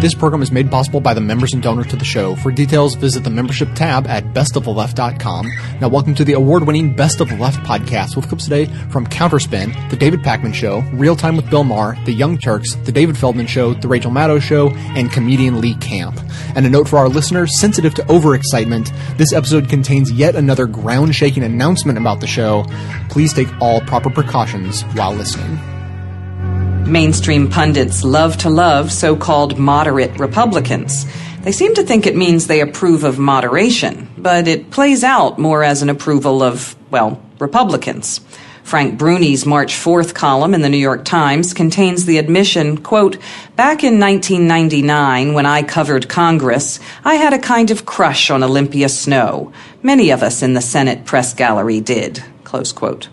This program is made possible by the members and donors to the show. For details, visit the membership tab at bestoftheleft.com. Now, welcome to the award-winning Best of the Left podcast with clips today from Counterspin, The David Pakman Show, Real Time with Bill Maher, The Young Turks, The David Feldman Show, The Rachel Maddow Show, and comedian Lee Camp. And a note for our listeners sensitive to overexcitement, this episode contains yet another ground-shaking announcement about the show. Please take all proper precautions while listening. Mainstream pundits love to love so called moderate Republicans. They seem to think it means they approve of moderation, but it plays out more as an approval of, well, Republicans. Frank Bruni's March 4th column in the New York Times contains the admission, quote, Back in 1999, when I covered Congress, I had a kind of crush on Olympia Snowe. Many of us in the Senate press gallery did, close quote.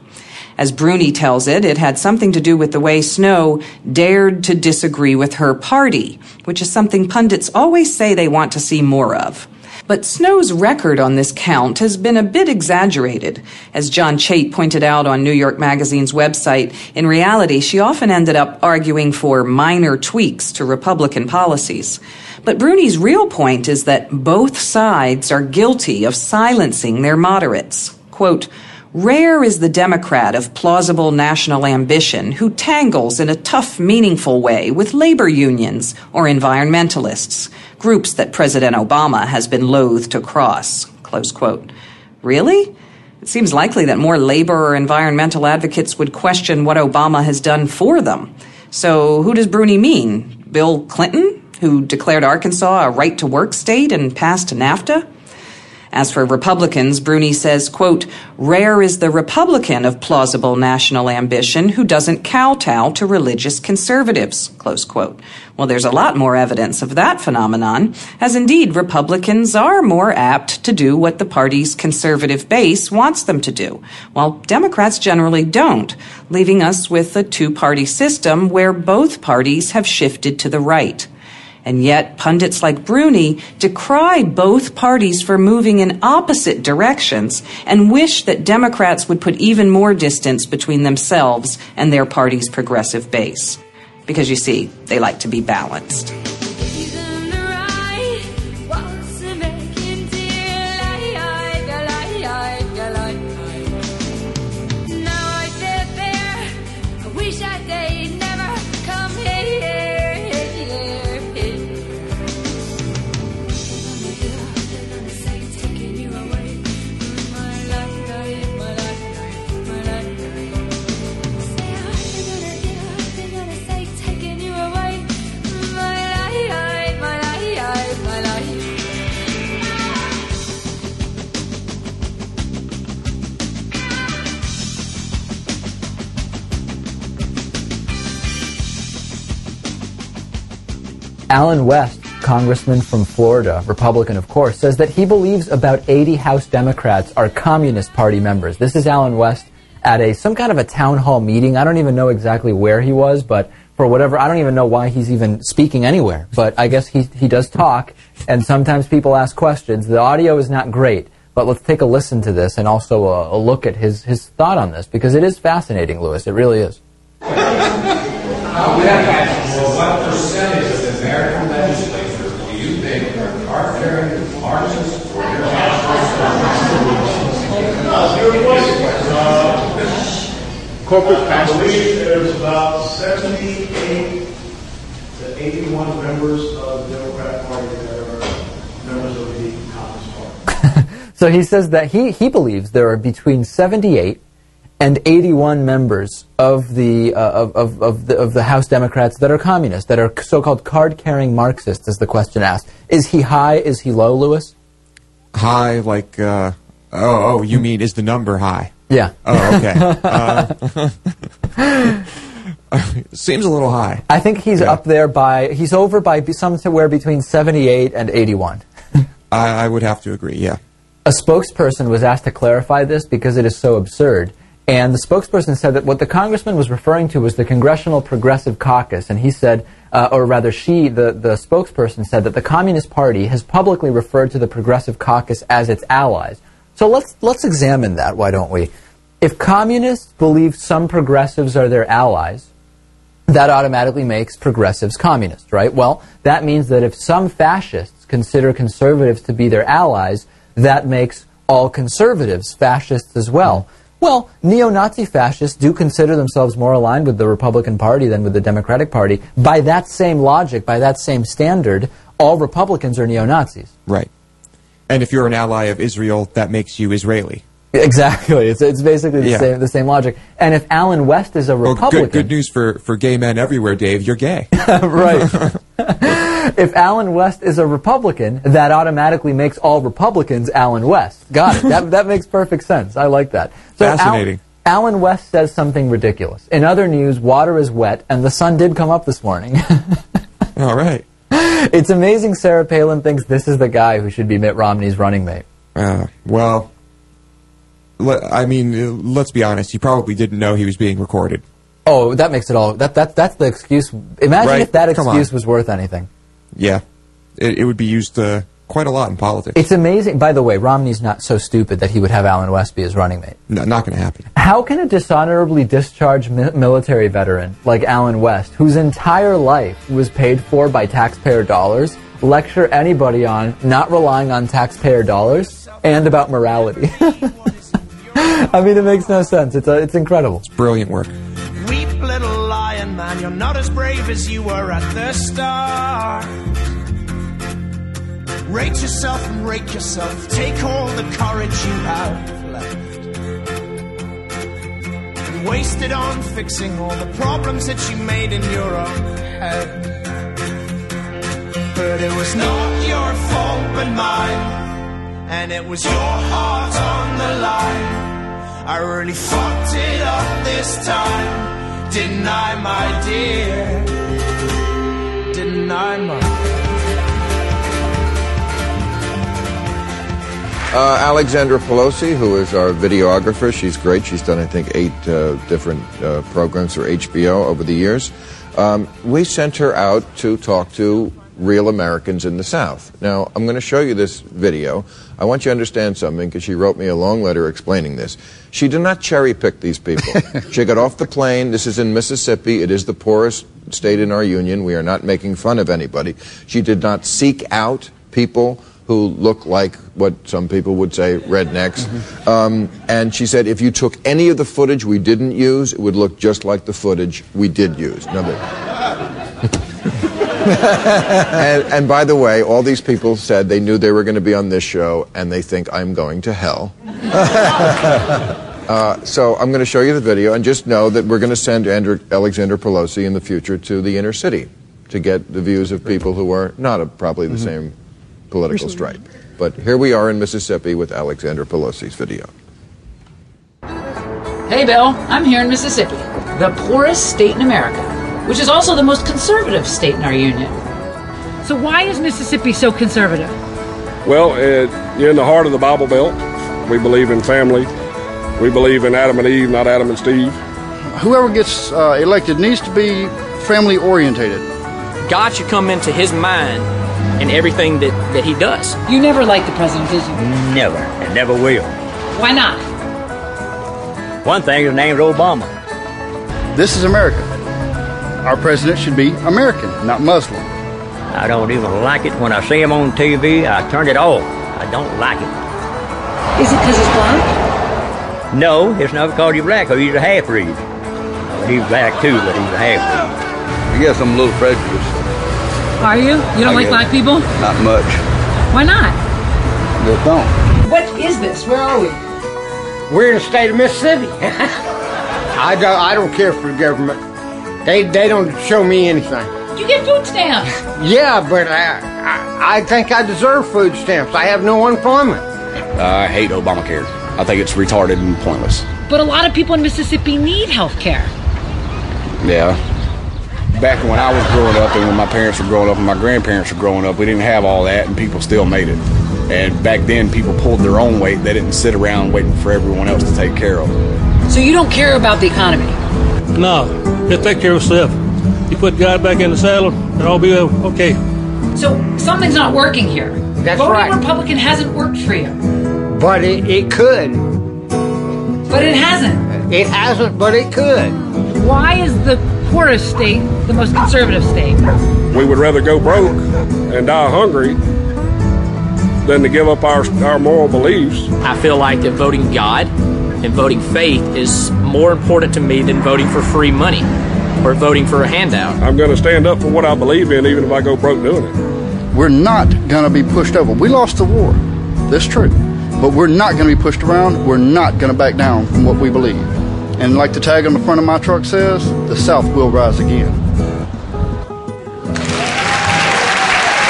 As Bruni tells it, it had something to do with the way Snowe dared to disagree with her party, which is something pundits always say they want to see more of. But Snowe's record on this count has been a bit exaggerated. As John Chait pointed out on New York Magazine's website, in reality, she often ended up arguing for minor tweaks to Republican policies. But Bruni's real point is that both sides are guilty of silencing their moderates. Quote, Rare is the Democrat of plausible national ambition who tangles in a tough, meaningful way with labor unions or environmentalists, groups that President Obama has been loath to cross. Close quote. Really? It seems likely that more labor or environmental advocates would question what Obama has done for them. So who does Bruni mean? Bill Clinton, who declared Arkansas a right to work state and passed NAFTA? As for Republicans, Bruni says, quote, rare is the Republican of plausible national ambition who doesn't kowtow to religious conservatives, close quote. Well, there's a lot more evidence of that phenomenon, as indeed Republicans are more apt to do what the party's conservative base wants them to do, while Democrats generally don't, leaving us with a two-party system where both parties have shifted to the right. And yet, pundits like Bruni decry both parties for moving in opposite directions and wish that Democrats would put even more distance between themselves and their party's progressive base. Because you see, they like to be balanced. Allen West, congressman from Florida, Republican of course, says that he believes about 80 House Democrats are Communist Party members. This is Allen West at a some kind of a town hall meeting. I don't even know exactly where he was, but for whatever, I don't even know why he's even speaking anywhere. But I guess he, he does talk, and sometimes people ask questions. The audio is not great, but let's take a listen to this and also a, a look at his, his thought on this, because it is fascinating, Lewis. It really is. what percentage of the American legislators do you think are card-carrying Marxists or Corporate I believe there's about 78 to 81 members of the Democratic Party that are members of the Communist Party. so he says that he, he believes there are between 78 and 81 members of the, uh, of, of, of, the, of the House Democrats that are communists, that are so-called card-carrying Marxists, as the question asked. Is he high? Is he low, Lewis? High, like, uh, oh, oh, you mean is the number high? Yeah. Oh, okay. uh, seems a little high. I think he's Yeah. up there by, he's over by somewhere between 78 and 81. I, I would have to agree, yeah. A spokesperson was asked to clarify this because it is so absurd. And the spokesperson said that what the congressman was referring to was the Congressional Progressive Caucus. And he said, uh, or rather she, the, the spokesperson said that the Communist Party has publicly referred to the Progressive Caucus as its allies. So let's, let's examine that, why don't we? If communists believe some progressives are their allies, that automatically makes progressives communist, right? Well, that means that if some fascists consider conservatives to be their allies, that makes all conservatives fascists as well. Well, neo Nazi fascists do consider themselves more aligned with the Republican Party than with the Democratic Party. By that same logic, by that same standard, all Republicans are neo Nazis. Right. And if you're an ally of Israel, that makes you Israeli. Exactly. It's, it's basically the, Yeah. same, the same logic. And if Allen West is a Well, Republican. good, good news for, for gay men everywhere, Dave. You're gay. right. if Allen West is a Republican, that automatically makes all Republicans Allen West. Got it. that, that makes perfect sense. I like that. So Al- Fascinating. Allen West says something ridiculous. In other news, water is wet, and the sun did come up this morning. All right. it's amazing Sarah Palin thinks this is the guy who should be Mitt Romney's running mate. Uh, well, I mean, uh, let's be honest. He probably didn't know he was being recorded. Oh, that makes it all. That, that, that's the excuse. Imagine Right. if that excuse was worth anything. Yeah. It, it would be used uh, quite a lot in politics. It's amazing. By the way, Romney's not so stupid that he would have Allen West be his running mate. No, not going to happen. How can a dishonorably discharged mi- military veteran like Allen West, whose entire life was paid for by taxpayer dollars, lecture anybody on not relying on taxpayer dollars and about morality? I mean, it makes no sense. It's, uh, it's incredible. It's brilliant work. Weep, little lion man, you're not as brave as you were at the start. Rate yourself and rake yourself. Take all the courage you have left. And waste it on fixing all the problems that you made in your own head. But it was not your fault but mine. And it was your heart on the line. I really fucked it up this time. Didn't I, my dear? Didn't I, my Uh, Alexandra Pelosi, who is our videographer, she's great. She's done, I think, eight uh, different uh, programs for HBO over the years. Um, we sent her out to talk to real Americans in the South. Now, I'm going to show you this video. I want you to understand something because she wrote me a long letter explaining this. She did not cherry pick these people. she got off the plane. This is in Mississippi. It is the poorest state in our union. We are not making fun of anybody. She did not seek out people who look like what some people would say rednecks. Um, and she said if you took any of the footage we didn't use, it would look just like the footage we did use. And, and by the way, all these people said they knew they were going to be on this show, and they think I'm going to hell. Uh, so I'm going to show you the video, and just know that we're going to send Andrew, Alexandra Pelosi in the future to the inner city to get the views of people who are not of probably the same political stripe. But here we are in Mississippi with Alexandra Pelosi's video. Hey, Bill, I'm here in Mississippi, the poorest state in America, which is also the most conservative state in our union. So why is Mississippi so conservative? Well, uh, you're in the heart of the Bible Belt. We believe in family. We believe in Adam and Eve, not Adam and Steve. Whoever gets uh, elected needs to be family orientated. God should come into his mind in everything that, that he does. You never liked the president, did you? Never, and never will. Why not? One thing, his name's Obama. This is America. Our president should be American, not Muslim. I don't even like it when I see him on TV. I turn it off. I don't like it. Is it because he's black? No, it's not because he's black, because he's a half breed. He's black too, but he's a half breed. I guess I'm a little prejudiced. Are you? You don't I like guess. black people? Not much. Why not? Just don't. What is this? Where are we? We're in the state of Mississippi. I don't, I don't care for the government. They, they don't show me anything. You get food stamps. Yeah, but I, I, I think I deserve food stamps. I have no employment. I hate Obamacare. I think it's retarded and pointless. But a lot of people in Mississippi need health care. Yeah. Back when I was growing up and when my parents were growing up and my grandparents were growing up, we didn't have all that and people still made it. And back then, people pulled their own weight. They didn't sit around waiting for everyone else to take care of them. So you don't care about the economy? No, just take care of yourself. You put God back in the saddle, and I'll be okay. So something's not working here. That's Voting right. Republican hasn't worked for you. But it, it could. But it hasn't. It hasn't, but it could. Why is the poorest state the most conservative state? We would rather go broke and die hungry than to give up our, our moral beliefs. I feel like that voting God and voting faith is more important to me than voting for free money or voting for a handout. I'm going to stand up for what I believe in, even if I go broke doing it. We're not going to be pushed over. We lost the war. That's true. But we're not going to be pushed around. We're not going to back down from what we believe. And like the tag on the front of my truck says, the South will rise again.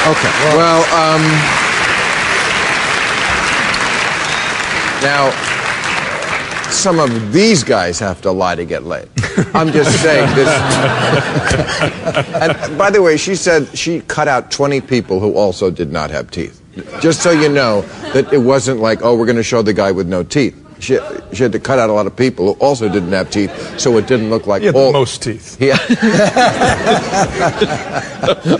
Okay. Well, um, now some of these guys have to lie to get laid. I'm just saying this. and by the way, she said she cut out 20 people who also did not have teeth. Just so you know that it wasn't like, oh, we're going to show the guy with no teeth. She, she had to cut out a lot of people who also didn't have teeth, so it didn't look like He had all most teeth. Yeah.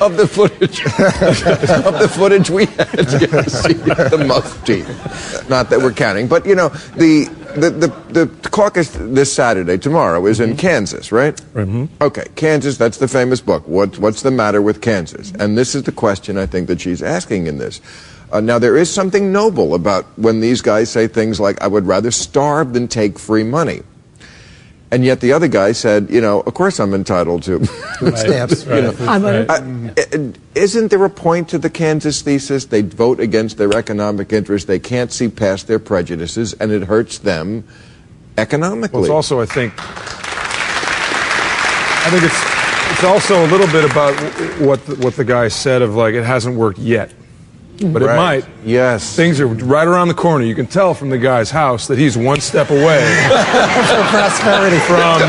of the footage of the footage we had, yes, the most teeth. Not that we're counting, but you know the the the, the caucus this Saturday tomorrow is in Kansas, right? Mm-hmm. Okay, Kansas. That's the famous book. What what's the matter with Kansas? And this is the question I think that she's asking in this. Uh, now, there is something noble about when these guys say things like, I would rather starve than take free money. And yet the other guy said, you know, of course I'm entitled to Food stamps. You know, I'm a- uh, uh, isn't there a point to the Kansas thesis? They vote against their economic interests. They can't see past their prejudices, and it hurts them economically. Well, it's also, I think, I think it's it's also a little bit about what the, what the guy said of like it hasn't worked yet, but it might. Yes, things are right around the corner. You can tell from the guy's house that he's one step away from prosperity from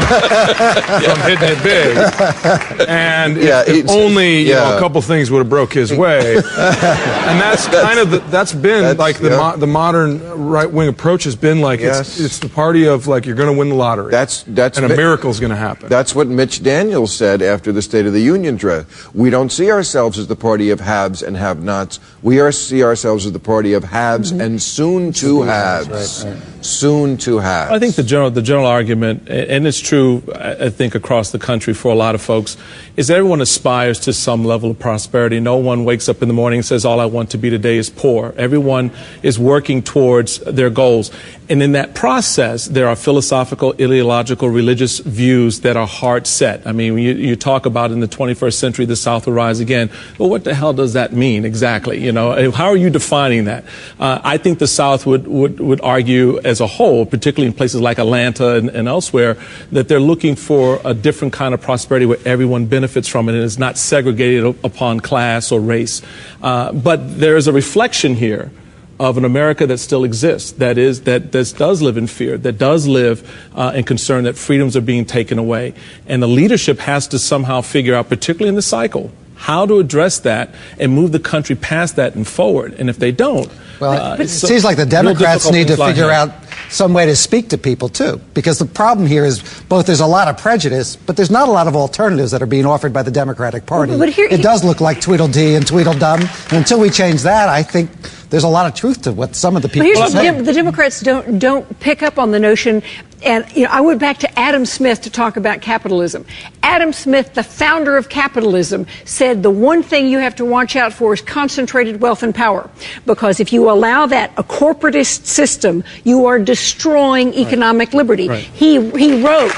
from hitting it big. And Yeah, if, if only you know, a couple things would have broke his way, and that's, kind of the, that's been like the yeah. mo- the modern right wing approach has been like Yes. it's it's the party of like you're going to win the lottery. That's that's and a Mi- miracle's going to happen. That's what Mitch Daniels said after the State of the Union address. We don't see ourselves as the party of haves and have-nots. We are see ourselves as the party of haves mm-hmm. and soon to haves. Soon to have. I think the general the general argument, and it's true, I think across the country for a lot of folks, is everyone aspires to some level of prosperity. No one wakes up in the morning and says, "All I want to be today is poor." Everyone is working towards their goals, and in that process, there are philosophical, ideological, religious views that are hard set. I mean, you, you talk about in the 21st century, the South will rise again. Well, what the hell does that mean exactly? You know, how are you defining that? Uh, I think the South would, would, would argue as a whole, particularly in places like Atlanta and, and elsewhere, that they're looking for a different kind of prosperity where everyone benefits from it and is not segregated upon class or race. Uh, but there is a reflection here of an America that still exists, that is, that, that does live in fear, that does live uh, in concern that freedoms are being taken away. And the leadership has to somehow figure out, particularly in the cycle, how to address that and move the country past that and forward. And if they don't, Well, uh, it so- seems like the Democrats need to figure ahead. out some way to speak to people too, because the problem here is both there's a lot of prejudice, but there's not a lot of alternatives that are being offered by the Democratic Party. Well, but here- it does look like Tweedledee and Tweedledum, and until we change that, I think there's a lot of truth to what some of the But people here's the, the Democrats don't don't pick up on the notion, and you know I went back to Adam Smith to talk about capitalism. Adam Smith, the founder of capitalism, said the one thing you have to watch out for is concentrated wealth and power, because if you allow that a corporatist system, you are destroying economic liberty. Right. He he wrote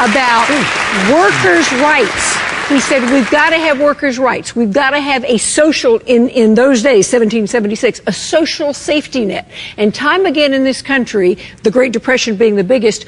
about workers' rights. He said we've got to have workers' rights. We've got to have a social in in those days, 1776, a social safety net. And time again in this country, the Great Depression being the biggest,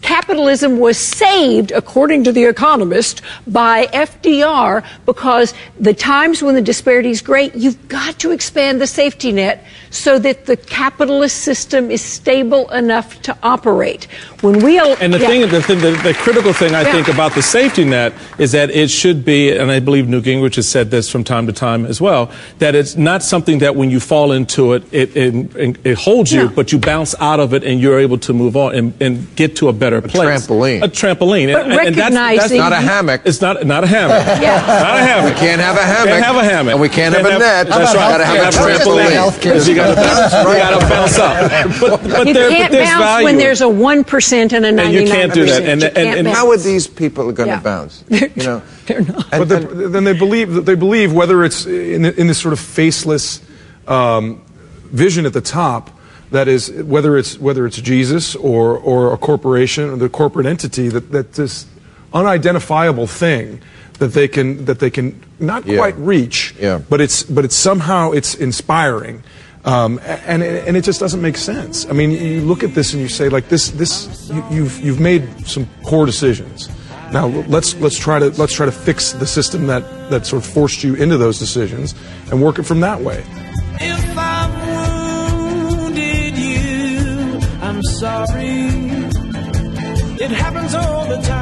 capitalism was saved, according to the Economist, by FDR because the times when the disparity is great, you've got to expand the safety net so that the capitalist system is stable enough to operate. When we al- And the Yeah. thing, the, thing the, the critical thing I Yeah. think about the safety net is that it should be, and I believe Newt Gingrich has said this from time to time as well, that it's not something that when you fall into it, it, it, it holds you, but you bounce out of it and you're able to move on and, and get to a better place. A trampoline. A trampoline. But And- and that's- that's, Not a hammock. It's not not a hammock. Yeah. Not a hammock. We can't have a hammock. We can't have a hammock. And we can't have a net. That's right. Gotta have a trampoline. Healthcare. Because you gotta bounce, you gotta bounce up. But, but, you there, can't but there's bounce value. when there's a 1% and a 99%. And you can't do that. And- and- and. How are these people going to Yeah. bounce? You know, but they're- then they believe they believe whether it's in, in this sort of faceless um, vision at the top that is whether it's whether it's Jesus or or a corporation or the corporate entity that that this unidentifiable thing that they can that they can not Yeah. quite reach Yeah. but it's but it's somehow it's inspiring um, and and it just doesn't make sense. I mean, you look at this and you say like this this you, you've you've made some poor decisions. Now let's let's try to let's try to fix the system that that sort of forced you into those decisions and work it from that way. If I wounded you, I'm sorry. It happens all the time.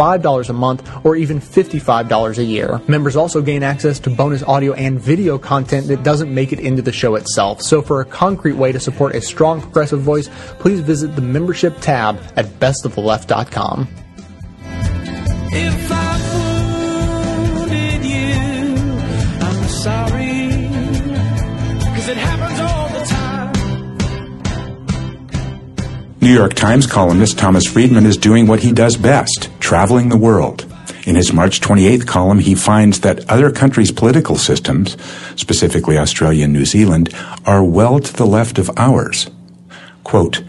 $5 a month or even $55 a year. Members also gain access to bonus audio and video content that doesn't make it into the show itself. So for a concrete way to support a strong progressive voice, please visit the membership tab at bestoftheleft.com. New York Times columnist Thomas Friedman is doing what he does best traveling the world. In his March 28th column, he finds that other countries' political systems, specifically Australia and New Zealand, are well to the left of ours. Quote,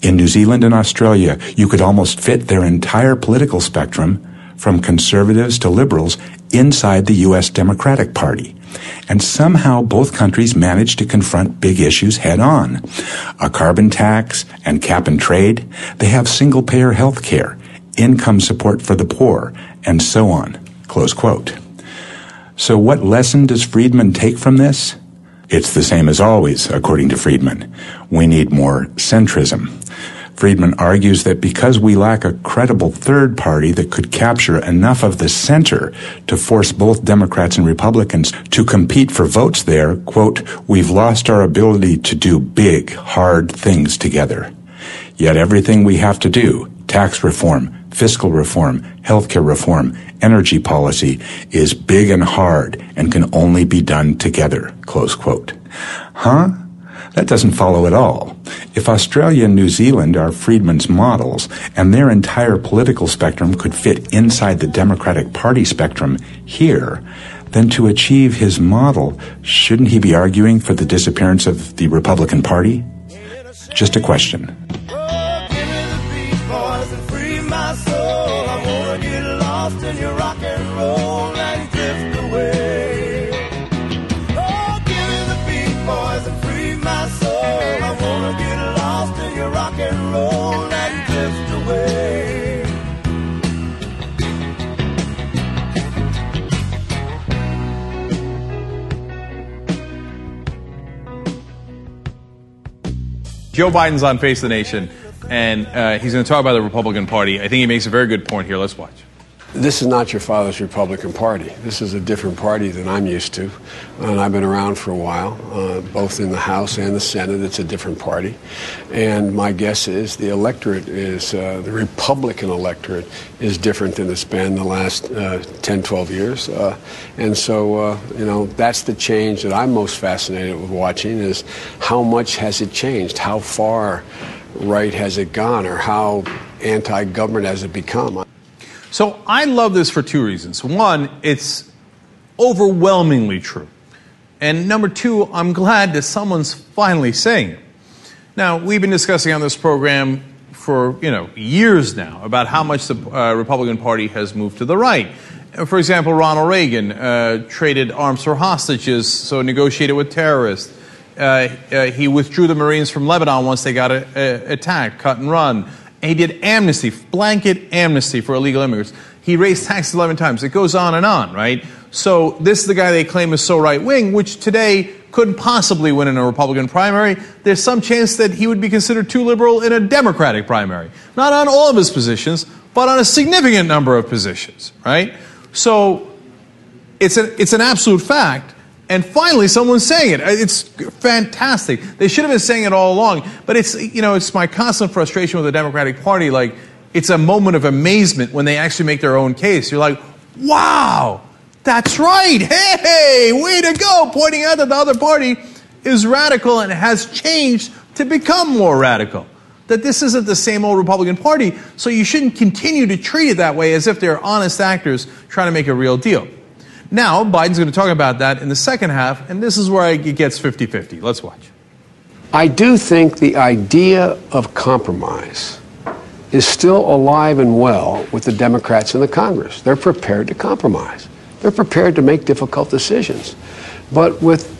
in New Zealand and Australia, you could almost fit their entire political spectrum, from conservatives to liberals, inside the U.S. Democratic Party. And somehow both countries managed to confront big issues head on. A carbon tax and cap and trade. They have single payer health care, income support for the poor, and so on. Close quote. So what lesson does Friedman take from this? It's the same as always, according to Friedman. We need more centrism. Friedman argues that because we lack a credible third party that could capture enough of the center to force both Democrats and Republicans to compete for votes there, quote, we've lost our ability to do big, hard things together. Yet everything we have to do, tax reform, fiscal reform, healthcare reform, energy policy, is big and hard and can only be done together, close quote. Huh? That doesn't follow at all. If Australia and New Zealand are Friedman's models, and their entire political spectrum could fit inside the Democratic Party spectrum here, then to achieve his model, shouldn't he be arguing for the disappearance of the Republican Party? Just a question. Joe Biden's on Face the Nation, and uh, he's going to talk about the Republican Party. I think he makes a very good point here. Let's watch. This is not your father's Republican Party. This is a different party than I'm used to. And I've been around for a while, uh, both in the House and the Senate. It's a different party. And my guess is the electorate is, uh, the Republican electorate is different than it's been the last uh, 10, 12 years. Uh, and so, uh, you know, that's the change that I'm most fascinated with watching is how much has it changed? How far right has it gone? Or how anti-government has it become? So I love this for two reasons. One, it's overwhelmingly true. And number two, I'm glad that someone's finally saying it. Now, we've been discussing on this program for you know years now about how much the uh, Republican Party has moved to the right. Uh, For example, Ronald Reagan uh, traded arms for hostages, so negotiated with terrorists. Uh, uh, he withdrew the Marines from Lebanon once they got uh, attacked, cut and run. He did amnesty, blanket amnesty for illegal immigrants. He raised taxes 11 times. It goes on and on, right? So this is the guy they claim is so right wing, which today couldn't possibly win in a Republican primary. There's some chance that he would be considered too liberal in a Democratic primary. Not on all of his positions, but on a significant number of positions, right? So it's an, it's an absolute fact. And finally, someone's saying it. It's fantastic. They should have been saying it all along. But it's, you know, it's my constant frustration with the Democratic Party. Like, it's a moment of amazement when they actually make their own case. You're like, wow, that's right. Hey, way to go. Pointing out that the other party is radical and has changed to become more radical. That this isn't the same old Republican Party, so you shouldn't continue to treat it that way as if they're honest actors trying to make a real deal. Now, Biden's going to talk about that in the second half, and this is where it gets 50 50. Let's watch. I do think the idea of compromise is still alive and well with the Democrats in the Congress. They're prepared to compromise. They're prepared to make difficult decisions. But with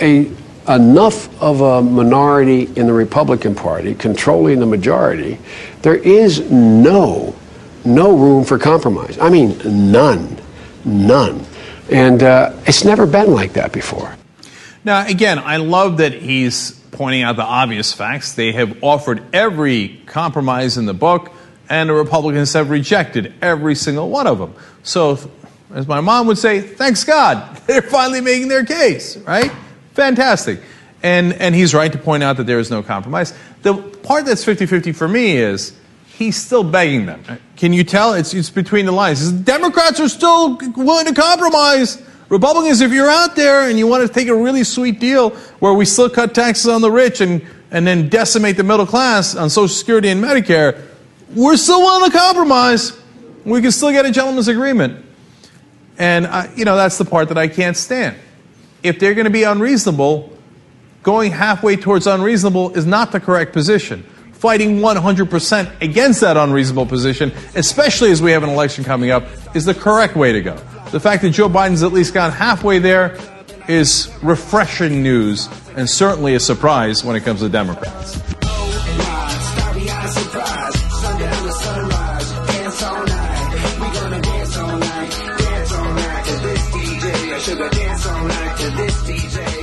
a enough of a minority in the Republican Party controlling the majority, there is no no room for compromise. I mean, none, none. And uh, it's never been like that before. Now, again, I love that he's pointing out the obvious facts. They have offered every compromise in the book, and the Republicans have rejected every single one of them. So, as my mom would say, thanks God, they're finally making their case, right? Fantastic. And, and he's right to point out that there is no compromise. The part that's 50 50 for me is he's still begging them. Can you tell? It's, it's between the lines. Democrats are still willing to compromise. Republicans, if you're out there and you want to take a really sweet deal where we still cut taxes on the rich and, and then decimate the middle class on Social Security and Medicare, we're still willing to compromise. We can still get a gentleman's agreement. And, I, you know, that's the part that I can't stand. If they're going to be unreasonable, going halfway towards unreasonable is not the correct position. Fighting 100% against that unreasonable position, especially as we have an election coming up, is the correct way to go. The fact that Joe Biden's at least gone halfway there is refreshing news and certainly a surprise when it comes to Democrats.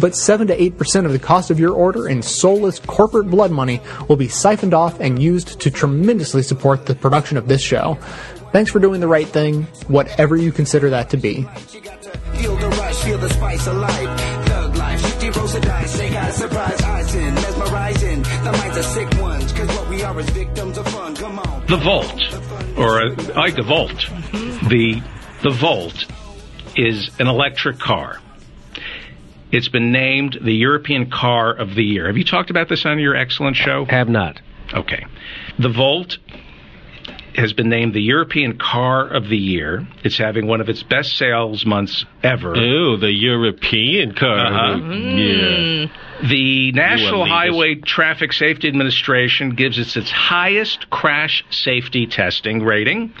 but 7 to 8% of the cost of your order in soulless corporate blood money will be siphoned off and used to tremendously support the production of this show. Thanks for doing the right thing, whatever you consider that to be. Feel the rush, feel the spice of life. Thug life, 50 rows of dice, they got a surprise eyes in, mesmerizing. The minds are sick ones, cause what we are is victims of fun. Come on. The Volt, or uh, I like the Volt. The the Volt is an electric car. It's been named the European Car of the Year. Have you talked about this on your excellent show? Have not. Okay. The Volt has been named the European Car of the Year. It's having one of its best sales months ever. Ooh, the European car. Uh-huh. Yeah. The National elitist. Highway Traffic Safety Administration gives it its highest crash safety testing rating.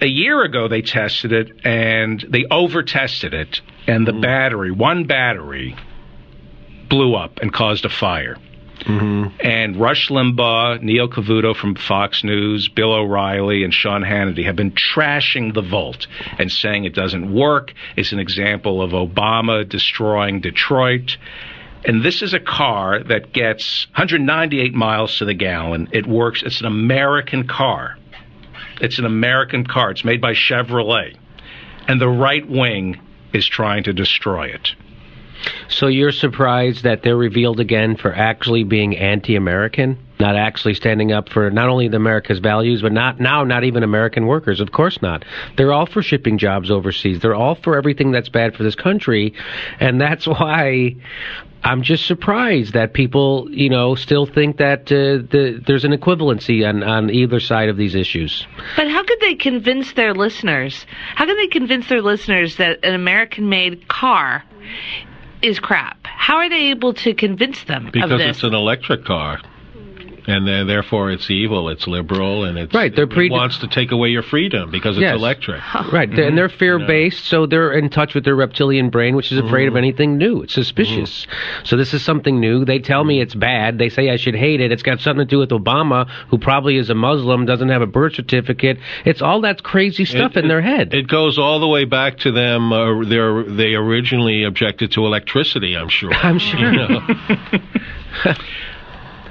A year ago, they tested it and they over tested it, and the mm-hmm. battery, one battery, blew up and caused a fire. Mm-hmm. And Rush Limbaugh, Neil Cavuto from Fox News, Bill O'Reilly, and Sean Hannity have been trashing the Volt and saying it doesn't work. It's an example of Obama destroying Detroit. And this is a car that gets 198 miles to the gallon. It works. It's an American car. It's an American car. It's made by Chevrolet. And the right wing is trying to destroy it. So you're surprised that they're revealed again for actually being anti-American? not actually standing up for not only the America's values, but not now not even American workers. Of course not. They're all for shipping jobs overseas. They're all for everything that's bad for this country, and that's why I'm just surprised that people, you know, still think that uh, the, there's an equivalency on, on either side of these issues. But how could they convince their listeners? How can they convince their listeners that an American-made car is crap? How are they able to convince them Because of this? it's an electric car. And then, therefore, it's evil, it's liberal, and it's, Right, they're it pre- wants to take away your freedom because it's Yes. electric. Right, and they're mm-hmm. fear based, so they're in touch with their reptilian brain, which is afraid of mm-hmm. anything new. It's suspicious. Mm-hmm. So this is something new. They tell me it's bad. They say I should hate it. It's got something to do with Obama, who probably is a Muslim, doesn't have a birth certificate. It's all that crazy stuff It- in their head. It goes all the way back to them. Uh, they're, they originally objected to electricity, I'm sure. I'm sure. You know?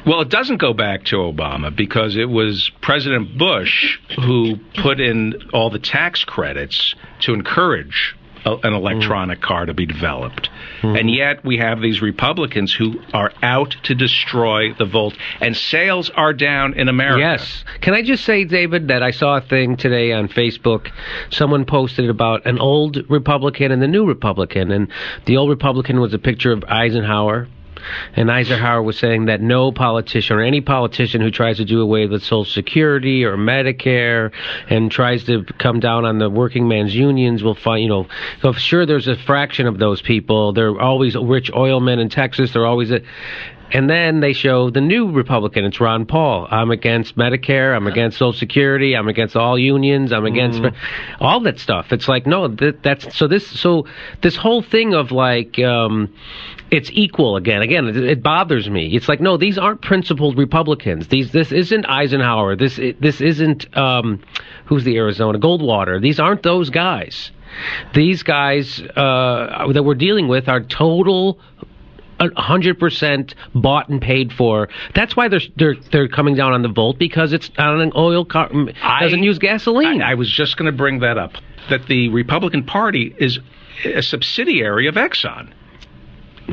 Well, it doesn't go back to Obama because it was President Bush who put in all the tax credits to encourage a, an electronic car to be developed. Hmm. And yet we have these Republicans who are out to destroy the Volt, and sales are down in America. Yes. Can I just say, David, that I saw a thing today on Facebook. Someone posted about an old Republican and the new Republican, and the old Republican was a picture of Eisenhower. And Eisenhower was saying that no politician or any politician who tries to do away with Social Security or Medicare and tries to come down on the working man's unions will find, you know, so sure there's a fraction of those people. They're always rich oil men in Texas. They're always a, and then they show the new Republican. It's Ron Paul. I'm against Medicare. I'm against Social Security. I'm against all unions. I'm against all that stuff. It's like no, that, that's so this so this whole thing of like um, it's equal again. Again, it, it bothers me. It's like no, these aren't principled Republicans. These this isn't Eisenhower. This this isn't um, who's the Arizona Goldwater. These aren't those guys. These guys uh, that we're dealing with are total hundred percent bought and paid for. That's why they're they're they're coming down on the volt because it's on an oil car doesn't use gasoline. I, I was just going to bring that up. That the Republican Party is a subsidiary of Exxon.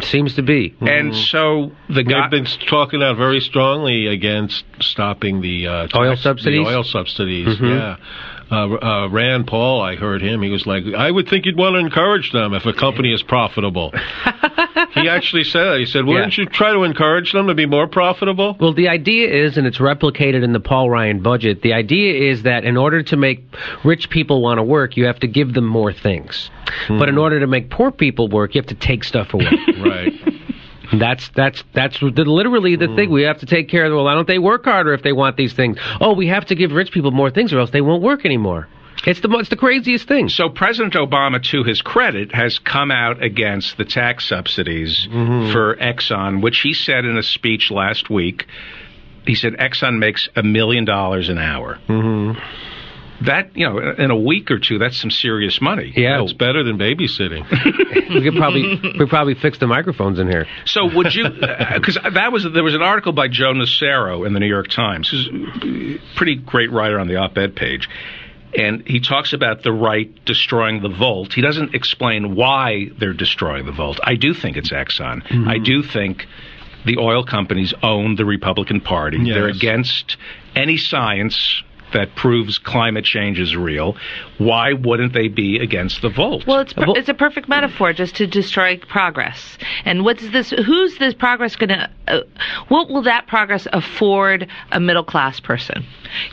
Seems to be. And so the guy. They've been talking out very strongly against stopping the uh, Oil subsidies? The oil subsidies, Mhm. yeah. Uh, uh, Rand Paul, I heard him. He was like, "I would think you'd want to encourage them if a company is profitable." he actually said that. He said, "Wouldn't you try to encourage them to be more profitable?" Well, the idea is, and it's replicated in the Paul Ryan budget, the idea is that in order to make rich people want to work, you have to give them more things. But in order to make poor people work, you have to take stuff away. right. That's that's that's literally the thing. We have to take care of. Well, why don't they work harder if they want these things? Oh, we have to give rich people more things, or else they won't work anymore. It's the it's the craziest thing. So President Obama, to his credit, has come out against the tax subsidies for Exxon, which he said in a speech last week. He said Exxon makes a million dollars an hour. Mm-hmm. That you know, in a week or two, that's some serious money. Yeah, it's better than babysitting. we could probably we probably fix the microphones in here. So would you? Uh, because that was there was an article by Joe Nocera in the New York Times, who's a pretty great writer on the op-ed page, and he talks about the right destroying the Volt. He doesn't explain why they're destroying the Volt. I do think it's Exxon. Mm-hmm. I do think the oil companies own the Republican Party. They're against any science that proves climate change is real. Why wouldn't they be against the Volt? Well, it's per- it's a perfect metaphor just to destroy progress. And what's this? Who's this progress going to? Uh, what will that progress afford a middle class person?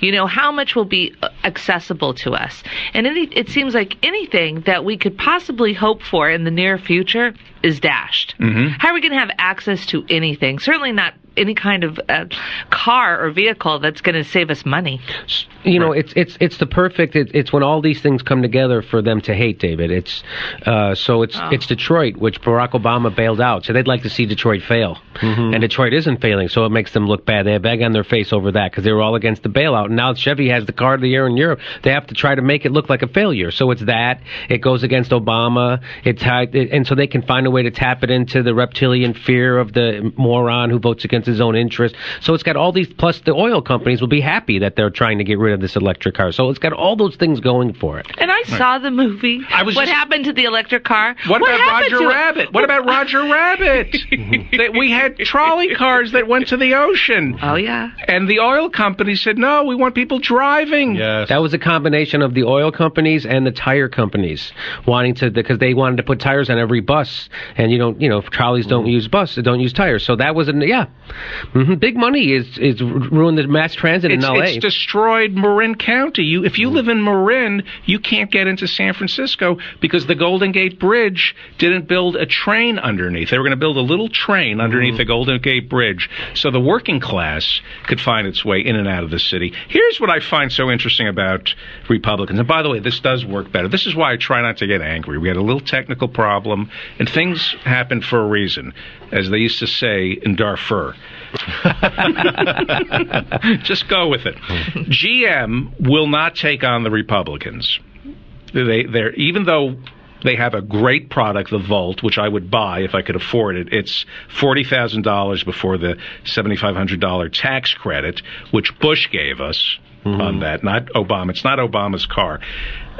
You know, how much will be uh, accessible to us? And any, it seems like anything that we could possibly hope for in the near future is dashed. Mm-hmm. How are we going to have access to anything? Certainly not any kind of uh, car or vehicle that's going to save us money. You know, it's it's it's the perfect. It, it's when all these things come together for them to hate David. It's uh, so it's Oh. it's Detroit, which Barack Obama bailed out. So they'd like to see Detroit fail, Mm-hmm. and Detroit isn't failing, so it makes them look bad. They have egg on their face over that because they were all against the bailout. And now Chevy has the car of the year in Europe. They have to try to make it look like a failure. So it's that. It goes against Obama. It's how, it, and so they can find a way to tap it into the reptilian fear of the moron who votes against his own interest. So it's got all these. Plus, the oil companies will be happy that they're trying to get rid of this electric car. So it's got all those things going for it. And I saw the movie. I was what just- happened to the electric car? What, about Roger? Rabbit? What about Roger Rabbit? that we had trolley cars that went to the ocean. Oh yeah. And the oil company said, "No, we want people driving." Yes. That was a combination of the oil companies and the tire companies wanting to because they wanted to put tires on every bus, and you don't, you know, if trolleys don't mm. use bus, they don't use tires. So that was a yeah, hmm big money is is ruined the mass transit It's, in L.A. it's destroyed Marin County. You, if you live in Marin, you can't get into San Francisco because the Golden Gate Bridge didn't build a train underneath. They were going to build a little train underneath the Golden Gate Bridge, so the working class could find its way in and out of the city. Here's what I find so interesting about Republicans. And by the way, this does work better. This is why I try not to get angry. We had a little technical problem, and things happen for a reason, as they used to say in Darfur. Just go with it. GM will not take on the Republicans. They, they're even though they have a great product, the Volt, which I would buy if I could afford it. It's forty thousand dollars before the seventy five hundred dollar tax credit, which Bush gave us on mm-hmm. that. Not Obama. It's not Obama's car.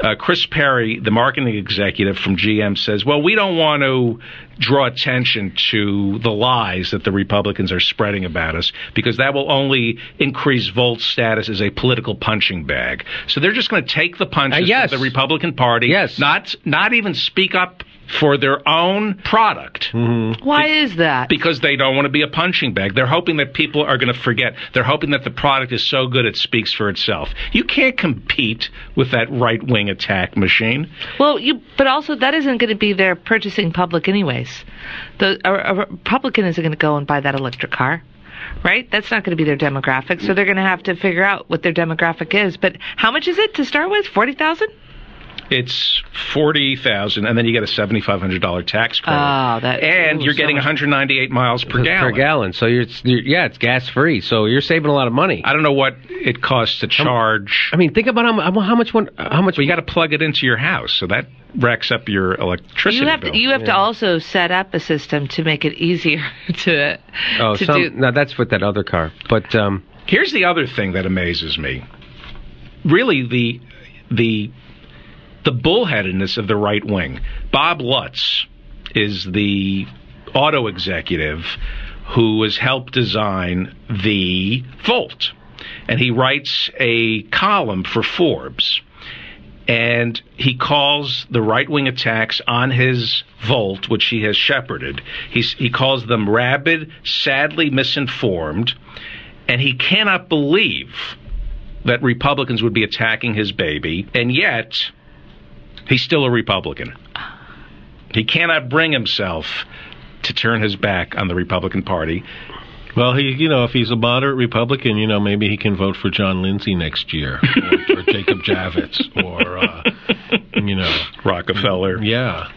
Uh, Chris Perry, the marketing executive from GM, says, "Well, we don't want to draw attention to the lies that the Republicans are spreading about us because that will only increase Volt's status as a political punching bag. So they're just going to take the punches yes. from the Republican Party, yes. not not even speak up for their own product. Mm-hmm. Why is that? Because they don't want to be a punching bag. They're hoping that people are going to forget. They're hoping that the product is so good it speaks for itself. You can't compete with that right wing attack machine. Well, you, but also that isn't going to be their purchasing public, anyways. The a, a Republican isn't going to go and buy that electric car, right? That's not going to be their demographic. So they're going to have to figure out what their demographic is. But how much is it to start with? Forty thousand. It's forty thousand, and then you get a seventy five hundred dollar tax credit, Oh, that. and ooh, you're so getting much. one hundred ninety eight miles per gallon. per gallon. So you're, you're yeah, it's gas free. So you're saving a lot of money. I don't know what it costs to charge. I mean, think about how, how much one how much. Well, you got to plug it into your house, so that racks up your electricity You have bill. to, you have to also set up a system to make it easier to Oh, to some, do. no, that's with that other car. But um, Here's the other thing that amazes me. Really, the the the bullheadedness of the right wing. Bob Lutz is the auto executive who has helped design the Volt, and he writes a column for Forbes. And he calls the right wing attacks on his Volt, which he has shepherded, he's, he calls them rabid, sadly misinformed, and he cannot believe that Republicans would be attacking his baby, and yet he's still a Republican. He cannot bring himself to turn his back on the Republican Party. Well, he, you know, if he's a moderate Republican, you know, maybe he can vote for John Lindsay next year, or, or Jacob Javits, or uh, you know, Rockefeller. Yeah,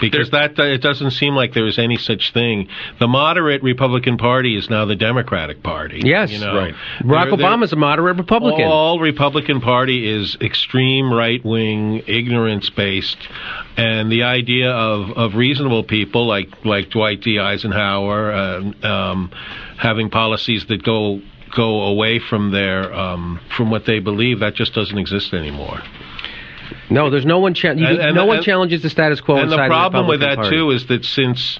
because that uh, it doesn't seem like there is any such thing. The moderate Republican Party is now the Democratic Party. yes, you know, right. Barack They're- they're- a moderate Republican. All Republican Party is extreme right wing, ignorance based, and the idea of, of reasonable people like like Dwight D. Eisenhower uh, um, having policies that go go away from their um, from what they believe that just doesn't exist anymore. No, there's no one. Cha- you, And- and- no one and- challenges the status quo. and the problem with that Party. too is that since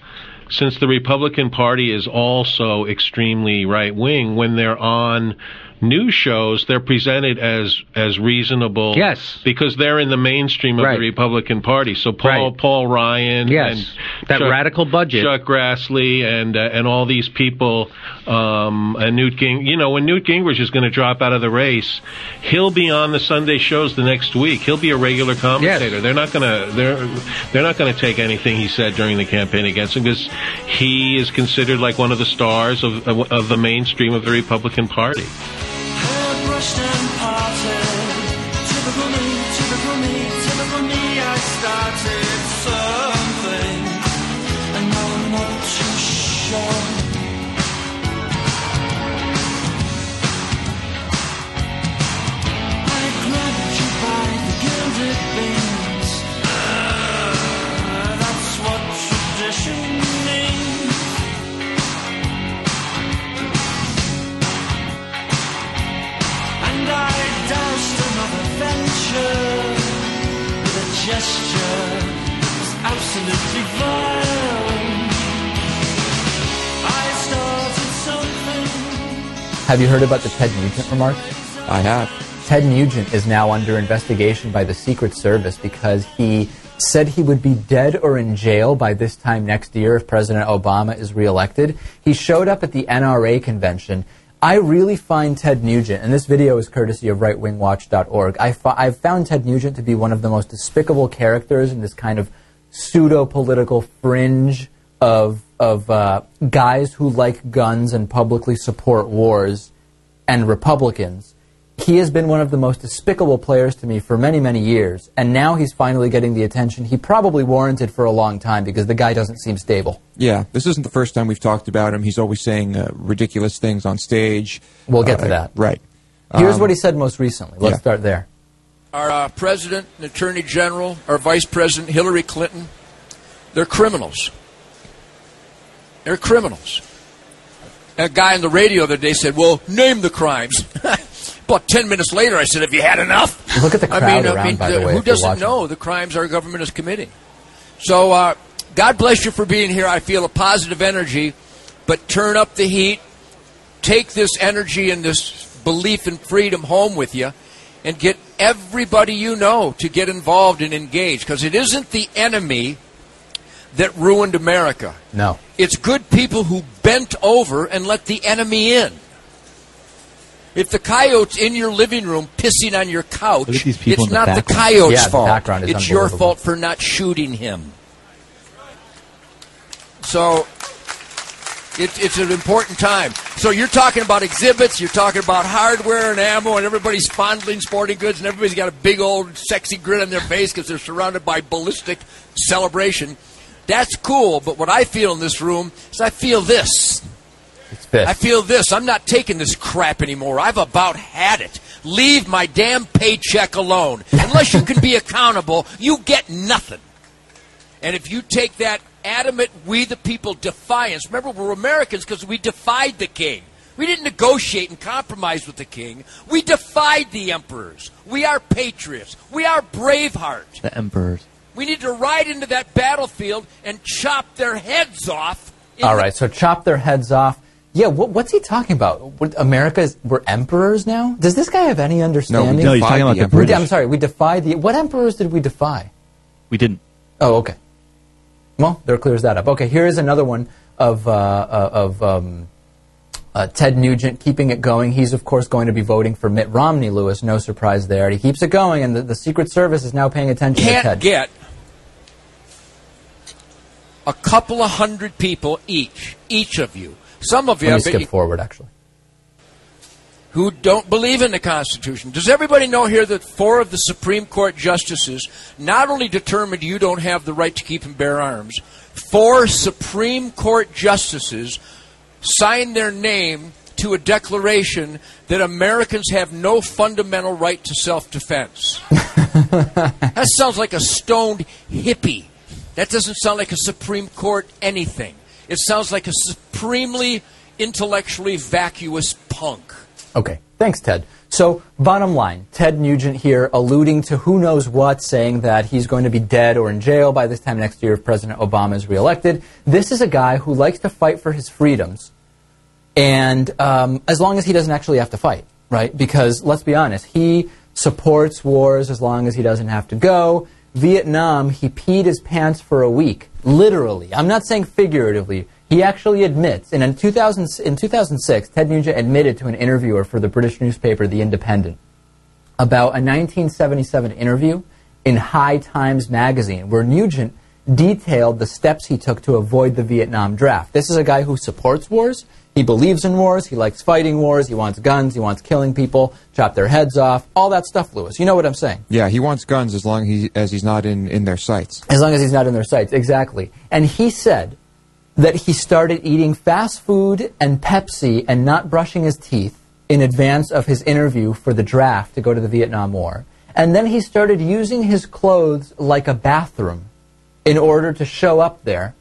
since the Republican Party is also extremely right wing, when they're on news shows, they're presented as as reasonable. Yes. because they're in the mainstream of Right. the Republican Party. So Paul Right. Paul Ryan, Yes. and That Chuck- radical budget. Chuck Grassley, and uh, and all these people, um, and Newt Ging. You know, when Newt Gingrich is going to drop out of the race, he'll be on the Sunday shows the next week. He'll be a regular commentator. They're not going to they're they're not going to take anything he said during the campaign against him because he is considered like one of the stars of of, of the mainstream of the Republican Party. Have you heard about the Ted Nugent remarks? I have. Ted Nugent is now under investigation by the Secret Service because he said he would be dead or in jail by this time next year if President Obama is reelected. He showed up at the NRA convention. I really find Ted Nugent, and this video is courtesy of rightwingwatch.org, I fi- I've found Ted Nugent to be one of the most despicable characters in this kind of pseudo political fringe of, of uh, guys who like guns and publicly support wars and Republicans. He has been one of the most despicable players to me for many, many years, and now he's finally getting the attention he probably warranted for a long time because the guy doesn't seem stable. Yeah, this isn't the first time we've talked about him. He's always saying uh, ridiculous things on stage. We'll get Uh, to that. Right. Here's Um, what he said most recently. Let's yeah. start there. our uh, president and attorney general, our vice president, Hillary Clinton, they're criminals. They're criminals. A guy on the radio the other day said, "Well, name the crimes." About ten minutes later, I said, "Have you had enough?" Look at the crowd I mean, around, I mean, by the way, who doesn't know the crimes our government is committing? So, uh, God bless you for being here. I feel a positive energy, but turn up the heat. Take this energy and this belief in freedom home with you, and get everybody you know to get involved and engaged. Because it isn't the enemy that ruined America. No. It's good people who bent over and let the enemy in. If the coyote's in your living room pissing on your couch, Look at these people it's the not the coyote's Yeah, fault. is it's your fault for not shooting him. So it, it's an important time. So you're talking about exhibits, you're talking about hardware and ammo, and everybody's fondling sporting goods, and everybody's got a big old sexy grin on their face because they're surrounded by ballistic celebration. That's cool, but what I feel in this room is I feel this. I feel this. I'm not taking this crap anymore. I've about had it. Leave my damn paycheck alone. Unless you can be accountable, you get nothing. And if you take that adamant, we the people defiance, remember, we're Americans because we defied the king. We didn't negotiate and compromise with the king. We defied the emperors. We are patriots. We are Braveheart. The emperors. We need to ride into that battlefield and chop their heads off. All right, the- so chop their heads off. Yeah, what, what's he talking about? What, America's we're emperors now. Does this guy have any understanding? No, he's talking about the We- British. I'm sorry, we defied the. What emperors did we defy? We didn't. Oh, okay. Well, there clears that up. Okay, here is another one of uh, uh, of um, uh, Ted Nugent keeping it going. He's of course going to be voting for Mitt Romney. Lewis, no surprise there. He keeps it going, and the, the Secret Service is now paying attention can't Ted. get a couple of hundred people each, each of you. Some of you, Let me skip forward, actually. who don't believe in the Constitution. Does everybody know here that four of the Supreme Court justices not only determined you don't have the right to keep and bear arms, four Supreme Court justices signed their name to a declaration that Americans have no fundamental right to self defense? that sounds like a stoned hippie. That doesn't sound like a Supreme Court anything. It sounds like a supremely intellectually vacuous punk. Okay, thanks, Ted. So, bottom line, Ted Nugent here alluding to who knows what, saying that he's going to be dead or in jail by this time next year if President Obama is reelected. This is a guy who likes to fight for his freedoms, and um, as long as he doesn't actually have to fight, right? Because let's be honest, he supports wars as long as he doesn't have to go. Vietnam, he peed his pants for a week, literally. I'm not saying figuratively. He actually admits, and in, 2000, in 2006, Ted Nugent admitted to an interviewer for the British newspaper The Independent about a 1977 interview in High Times magazine where Nugent detailed the steps he took to avoid the Vietnam draft. This is a guy who supports wars. He believes in wars. He likes fighting wars. He wants guns. He wants killing people, chop their heads off, all that stuff, Lewis. You know what I'm saying. Yeah, he wants guns as long he, as he's not in, in their sights. As long as he's not in their sights, exactly. And he said that he started eating fast food and Pepsi and not brushing his teeth in advance of his interview for the draft to go to the Vietnam War. And then he started using his clothes like a bathroom in order to show up there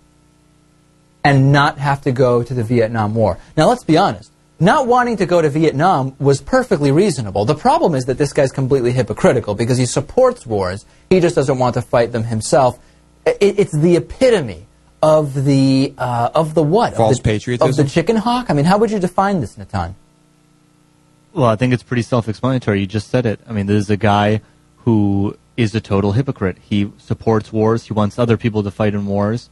and not have to go to the Vietnam War. Now, let's be honest. Not wanting to go to Vietnam was perfectly reasonable. The problem is that this guy's completely hypocritical because he supports wars. He just doesn't want to fight them himself. I- it's the epitome of the uh, of the what? False of the, patriotism? Of the chicken hawk? I mean, how would you define this, Natan? Well, I think it's pretty self-explanatory. You just said it. I mean, this is a guy who is a total hypocrite. He supports wars. He wants other people to fight in wars.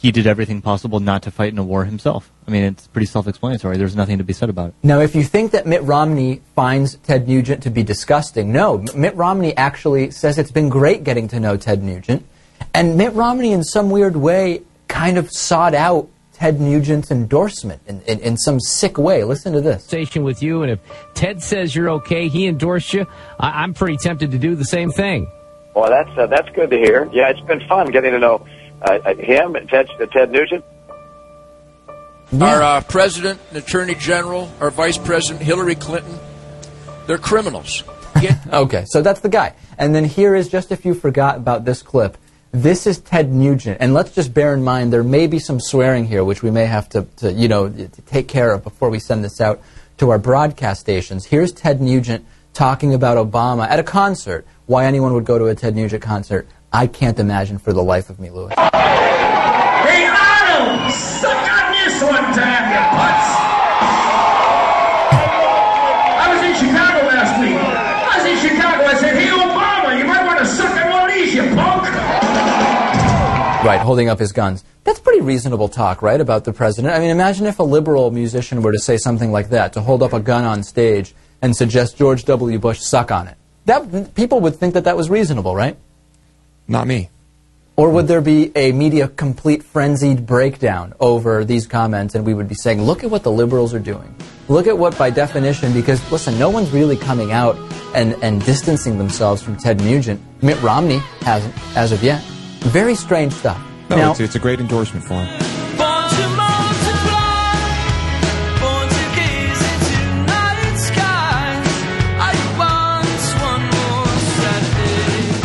He did everything possible not to fight in a war himself. I mean, it's pretty self-explanatory. There's nothing to be said about it. Now, if you think that Mitt Romney finds Ted Nugent to be disgusting, no. Mitt Romney actually says it's been great getting to know Ted Nugent. And Mitt Romney, in some weird way, kind of sought out Ted Nugent's endorsement in, in, in, some sick way. Listen to this. Station with you, and if Ted says you're okay, he endorsed you. I, am pretty tempted to do the same thing. Well, that's uh, that's good to hear. Yeah, it's been fun getting to know uh, him, Ted, Ted Nugent. Yeah. Our uh, president and attorney general, our vice president Hillary Clinton, they're criminals. okay, so that's the guy. And then here is just if you forgot about this clip. This is Ted Nugent, and let's just bear in mind there may be some swearing here, which we may have to, to you know, to take care of before we send this out to our broadcast stations. Here's Ted Nugent talking about Obama at a concert. Why anyone would go to a Ted Nugent concert, I can't imagine for the life of me, Louis. Hey, Arnold, suck on this one time, you putz. I was in Chicago last week. I was in Chicago. I said, hey, Obama, you might want to suck on one of these, you punk. Right, holding up his guns. That's pretty reasonable talk, right, about the president. I mean, imagine if a liberal musician were to say something like that, to hold up a gun on stage and suggest George W. Bush suck on it. That people would think that that was reasonable, right? Not me. Or would there be a media complete frenzied breakdown over these comments and we would be saying, look at what the liberals are doing. Look at what, by definition, because listen, no one's really coming out and, and distancing themselves from Ted Nugent. Mitt Romney hasn't, as of yet. Very strange stuff. No, now, it's, it's a great endorsement for him.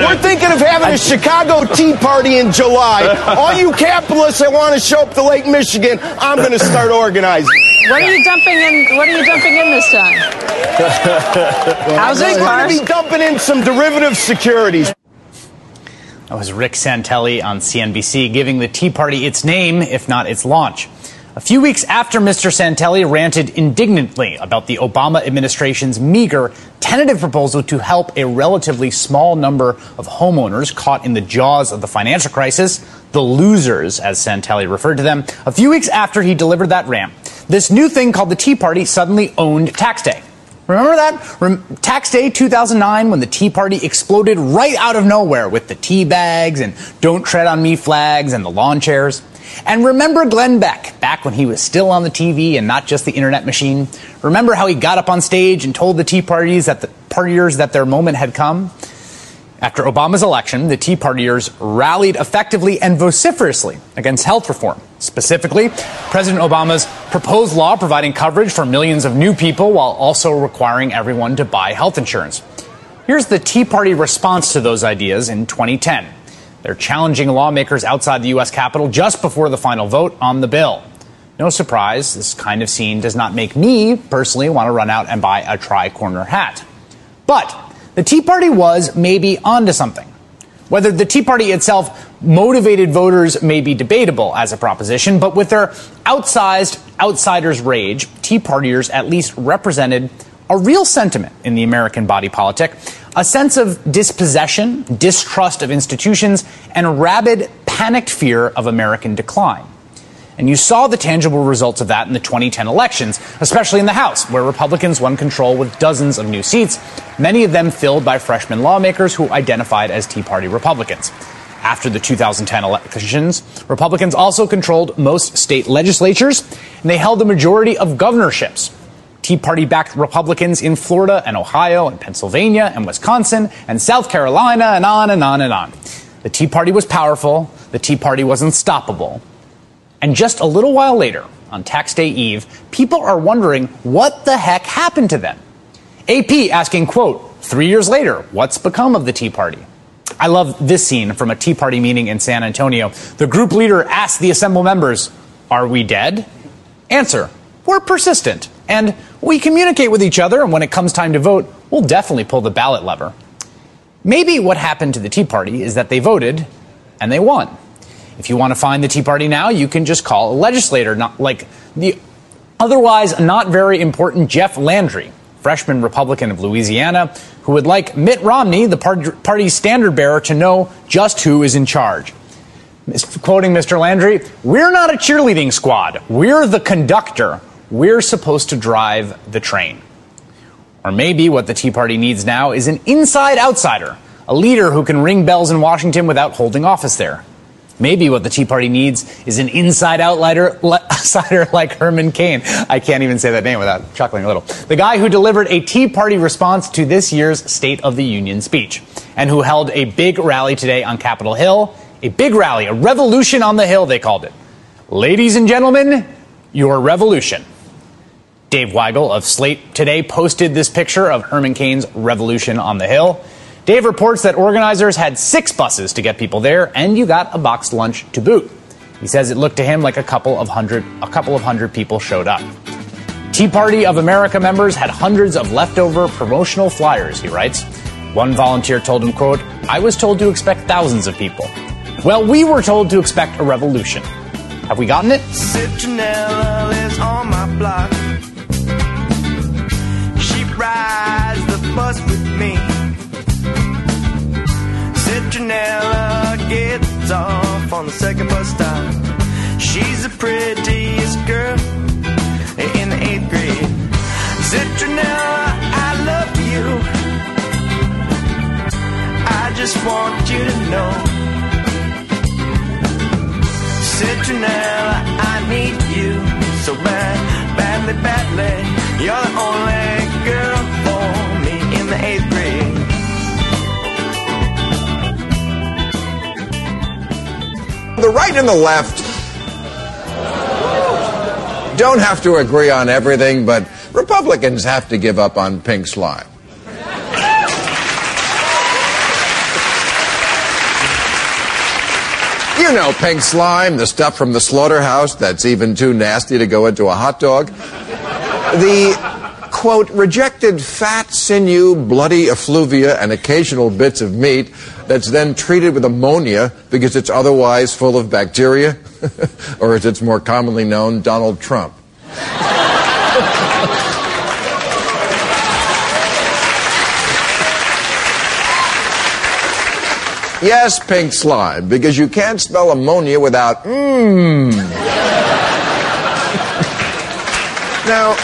We're thinking of having a Chicago Tea Party in July. All you capitalists that want to show up to Lake Michigan, I'm going to start organizing. What are you dumping in? What are you dumping in this time? Housing, We're going to be dumping in some derivative securities. That was Rick Santelli on CNBC giving the Tea Party its name, if not its launch. A few weeks after Mr. Santelli ranted indignantly about the Obama administration's meager tentative proposal to help a relatively small number of homeowners caught in the jaws of the financial crisis, the losers, as Santelli referred to them, a few weeks after he delivered that rant, this new thing called the Tea Party suddenly owned tax day. Remember that? Rem- tax day 2009 when the Tea Party exploded right out of nowhere with the tea bags and don't tread on me flags and the lawn chairs? And remember Glenn Beck, back when he was still on the TV and not just the internet machine? Remember how he got up on stage and told the Tea Parties that the partiers that their moment had come? After Obama's election, the Tea Partiers rallied effectively and vociferously against health reform. Specifically, President Obama's proposed law providing coverage for millions of new people while also requiring everyone to buy health insurance. Here's the Tea Party response to those ideas in 2010. They're challenging lawmakers outside the U.S. Capitol just before the final vote on the bill. No surprise, this kind of scene does not make me personally want to run out and buy a tri corner hat. But the Tea Party was maybe onto something. Whether the Tea Party itself motivated voters may be debatable as a proposition, but with their outsized outsiders rage, Tea Partiers at least represented a real sentiment in the American body politic a sense of dispossession, distrust of institutions, and rabid, panicked fear of American decline. And you saw the tangible results of that in the 2010 elections, especially in the House, where Republicans won control with dozens of new seats, many of them filled by freshman lawmakers who identified as Tea Party Republicans. After the 2010 elections, Republicans also controlled most state legislatures, and they held the majority of governorships. Tea Party backed Republicans in Florida and Ohio and Pennsylvania and Wisconsin and South Carolina and on and on and on. The Tea Party was powerful. The Tea Party was unstoppable. And just a little while later, on Tax Day Eve, people are wondering what the heck happened to them. AP asking, quote, three years later, what's become of the Tea Party? I love this scene from a Tea Party meeting in San Antonio. The group leader asked the assembled members, Are we dead? Answer, We're persistent. And we communicate with each other, and when it comes time to vote, we'll definitely pull the ballot lever. Maybe what happened to the Tea Party is that they voted and they won. If you want to find the Tea Party now, you can just call a legislator, not like the otherwise not very important Jeff Landry, freshman Republican of Louisiana, who would like Mitt Romney, the party's standard bearer, to know just who is in charge. Quoting Mr. Landry, we're not a cheerleading squad. We're the conductor. We're supposed to drive the train. Or maybe what the Tea Party needs now is an inside outsider, a leader who can ring bells in Washington without holding office there. Maybe what the Tea Party needs is an inside outsider, outsider like Herman Cain. I can't even say that name without chuckling a little. The guy who delivered a Tea Party response to this year's State of the Union speech and who held a big rally today on Capitol Hill. A big rally, a revolution on the Hill, they called it. Ladies and gentlemen, your revolution. Dave Weigel of Slate today posted this picture of Herman Cain's revolution on the Hill. Dave reports that organizers had six buses to get people there, and you got a boxed lunch to boot. He says it looked to him like a couple of hundred, a couple of hundred people showed up. Tea Party of America members had hundreds of leftover promotional flyers, he writes. One volunteer told him, quote, I was told to expect thousands of people. Well, we were told to expect a revolution. Have we gotten it? Citronella lives on my block. She rides the bus with Citronella gets off on the second bus stop. She's the prettiest girl in the eighth grade. Citronella, I love you. I just want you to know. Citronella, I need you so bad, badly, badly. You're the only girl for me in the eighth grade. The right and the left don't have to agree on everything, but Republicans have to give up on pink slime. You know pink slime, the stuff from the slaughterhouse that's even too nasty to go into a hot dog. The quote, rejected fat, sinew, bloody effluvia, and occasional bits of meat that's then treated with ammonia because it's otherwise full of bacteria, or as it's more commonly known, Donald Trump. Yes, pink slime, because you can't spell ammonia without mmm. now,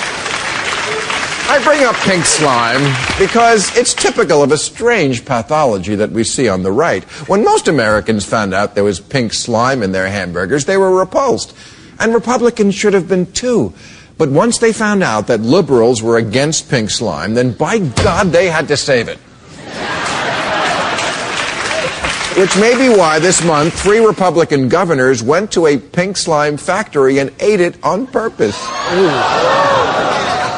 I bring up pink slime because it's typical of a strange pathology that we see on the right. When most Americans found out there was pink slime in their hamburgers, they were repulsed. And Republicans should have been too. But once they found out that liberals were against pink slime, then by God, they had to save it. Which may be why this month three Republican governors went to a pink slime factory and ate it on purpose.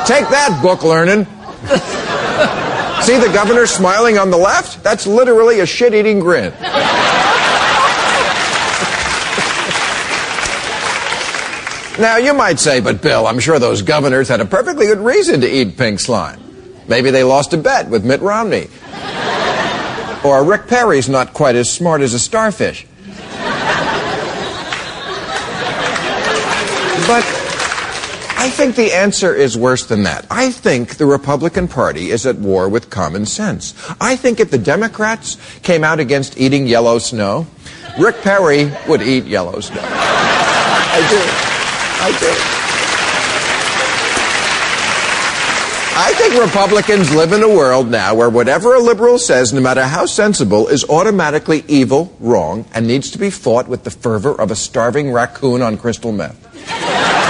Take that, book learning. See the governor smiling on the left? That's literally a shit eating grin. Now, you might say, but Bill, I'm sure those governors had a perfectly good reason to eat pink slime. Maybe they lost a bet with Mitt Romney. Or Rick Perry's not quite as smart as a starfish. But I think the answer is worse than that. I think the Republican Party is at war with common sense. I think if the Democrats came out against eating yellow snow, Rick Perry would eat yellow snow. I do. I do. I think Republicans live in a world now where whatever a liberal says, no matter how sensible, is automatically evil, wrong, and needs to be fought with the fervor of a starving raccoon on crystal meth.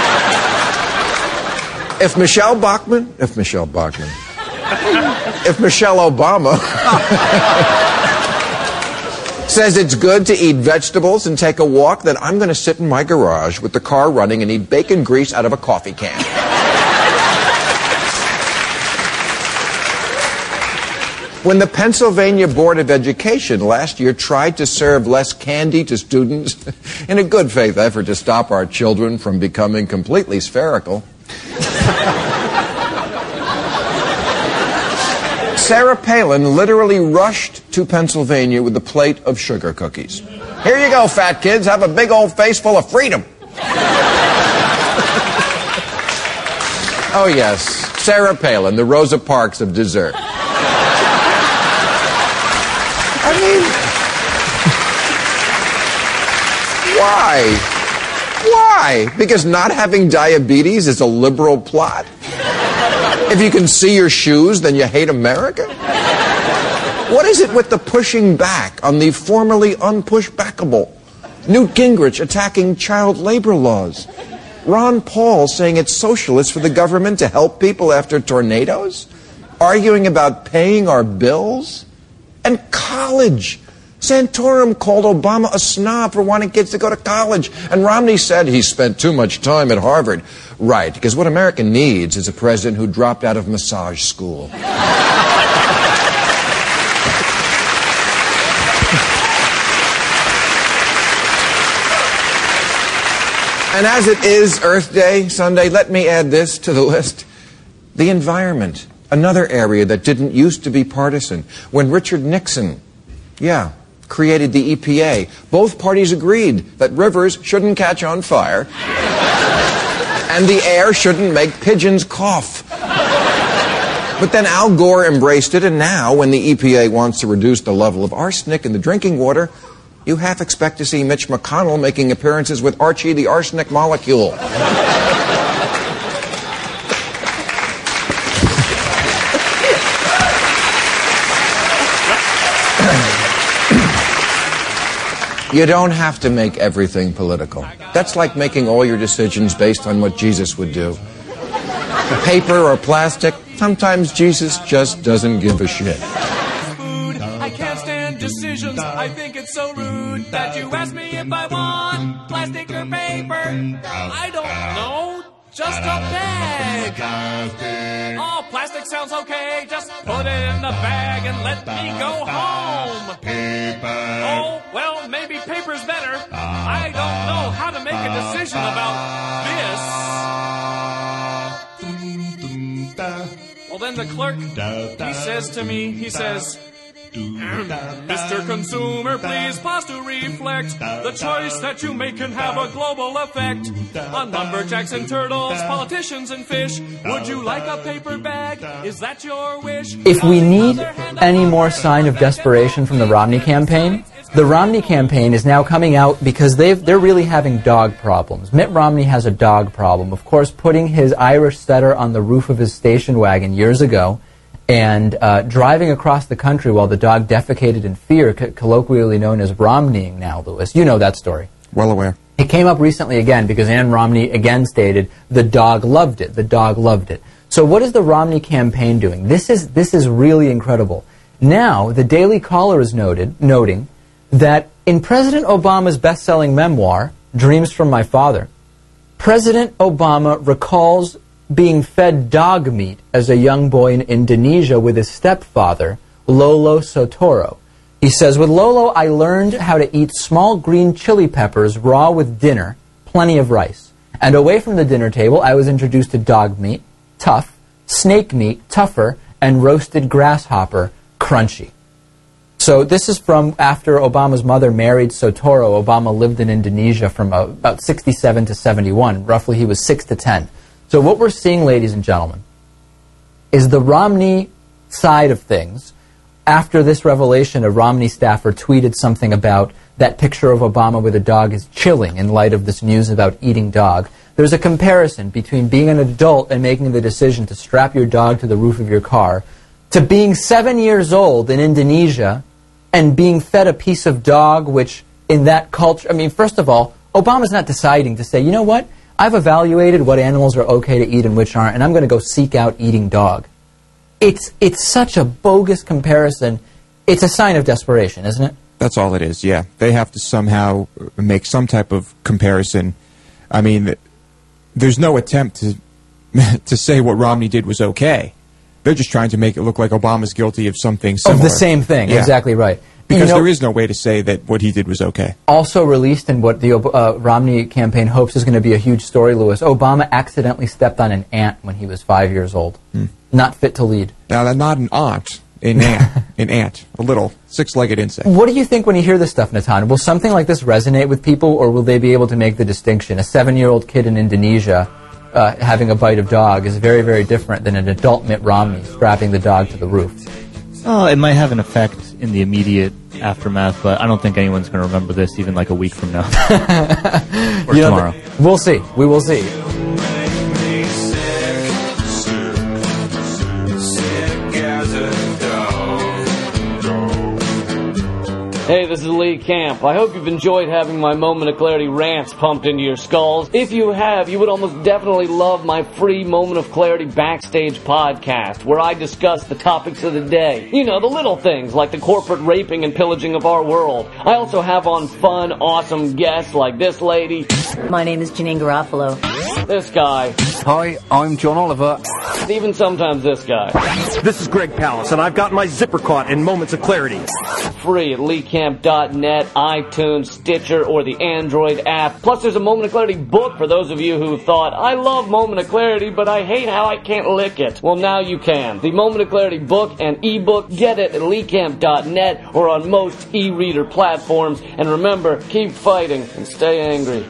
If Michele Bachmann, if Michele Bachmann, if Michelle Obama says it's good to eat vegetables and take a walk, then I'm going to sit in my garage with the car running and eat bacon grease out of a coffee can. When the Pennsylvania Board of Education last year tried to serve less candy to students in a good faith effort to stop our children from becoming completely spherical, Sarah Palin literally rushed to Pennsylvania with a plate of sugar cookies. Here you go, fat kids. Have a big old face full of freedom. oh, yes. Sarah Palin, the Rosa Parks of dessert. I mean, why? Why? Because not having diabetes is a liberal plot? If you can see your shoes, then you hate America? What is it with the pushing back on the formerly unpushbackable? Newt Gingrich attacking child labor laws. Ron Paul saying it's socialist for the government to help people after tornadoes? Arguing about paying our bills? And college. Santorum called Obama a snob for wanting kids to go to college. And Romney said he spent too much time at Harvard. Right, because what America needs is a president who dropped out of massage school. And as it is Earth Day Sunday, let me add this to the list. The environment, another area that didn't used to be partisan. When Richard Nixon, yeah, created the EPA, both parties agreed that rivers shouldn't catch on fire and the air shouldn't make pigeons cough. But then Al Gore embraced it, and now, when the EPA wants to reduce the level of arsenic in the drinking water, you half expect to see Mitch McConnell making appearances with Archie the arsenic molecule. You don't have to make everything political. That's like making all your decisions based on what Jesus would do. Paper or plastic, sometimes Jesus just doesn't give a shit. I can't stand decisions. I think it's so rude that you ask me if I want plastic or paper. I. Just a bag. Oh, plastic sounds okay. Just put it in the bag and let me go home. Paper. Oh, well, maybe paper's better. I don't know how to make a decision about this. Well, then the clerk, he says to me, he says, Mr. Consumer, please pause to reflect. The choice that you make can have a global effect on lumberjacks and turtles, politicians and fish. Would you like a paper bag? Is that your wish? If we need any more sign of desperation from the Romney campaign, the Romney campaign is now coming out because they've, they're really having dog problems. Mitt Romney has a dog problem. Of course, putting his Irish setter on the roof of his station wagon years ago and uh, driving across the country while the dog defecated in fear, co- colloquially known as Romneying now, Lewis. You know that story. Well aware. It came up recently again because Ann Romney again stated the dog loved it. The dog loved it. So what is the Romney campaign doing? This is this is really incredible. Now the Daily Caller is noted noting that in President Obama's best-selling memoir, Dreams from My Father, President Obama recalls being fed dog meat as a young boy in Indonesia with his stepfather, Lolo Soetoro. He says, With Lolo, I learned how to eat small green chili peppers raw with dinner, plenty of rice. And away from the dinner table, I was introduced to dog meat, tough, snake meat, tougher, and roasted grasshopper, crunchy. So this is from after Obama's mother married Soetoro. Obama lived in Indonesia from about 67 to 71. Roughly, he was 6 to 10. So what we're seeing, ladies and gentlemen, is the Romney side of things. After this revelation, a Romney staffer tweeted something about that picture of Obama with a dog is chilling in light of this news about eating dog. There's a comparison between being an adult and making the decision to strap your dog to the roof of your car to being seven years old in Indonesia and being fed a piece of dog, which in that culture, I mean, first of all, Obama's not deciding to say, you know what, I've evaluated what animals are okay to eat and which aren't, and I'm going to go seek out eating dog. It's, it's such a bogus comparison. It's a sign of desperation, isn't it? That's all it is, yeah. They have to somehow make some type of comparison. I mean, there's no attempt to, to say what Romney did was okay. They're just trying to make it look like Obama's guilty of something similar. Of the same thing, Yeah. exactly right. Because You know- there is no way to say that what he did was okay. Also released in what the uh, Romney campaign hopes is going to be a huge story, Lewis. Obama accidentally stepped on an ant when he was five years old. Not fit to lead. Now, not an aunt, an ant, an ant, a little six-legged insect. What do you think when you hear this stuff, Natan? Will something like this resonate with people, or will they be able to make the distinction? A seven-year-old kid in Indonesia uh, having a bite of dog is very, very different than an adult Mitt Romney strapping the dog to the roof. Oh, it might have an effect in the immediate aftermath, but I don't think anyone's going to remember this even like a week from now or You know, tomorrow. We'll see. We will see. Hey, this is Lee Camp. I hope you've enjoyed having my Moment of Clarity rants pumped into your skulls. If you have, you would almost definitely love my free Moment of Clarity backstage podcast, where I discuss the topics of the day. You know, the little things like the corporate raping and pillaging of our world. I also have on fun, awesome guests like this lady. My name is Janeane Garofalo. This guy. Hi, I'm John Oliver. Even sometimes this guy. This is Greg Palast, and I've got my zipper caught in Moments of Clarity. Free at leecamp.net, iTunes, Stitcher, or the Android app. Plus, there's a Moment of Clarity book for those of you who thought, I love Moment of Clarity, but I hate how I can't lick it. Well, now you can. The Moment of Clarity book and ebook, get it at leecamp.net or on most e-reader platforms. And remember, keep fighting and stay angry.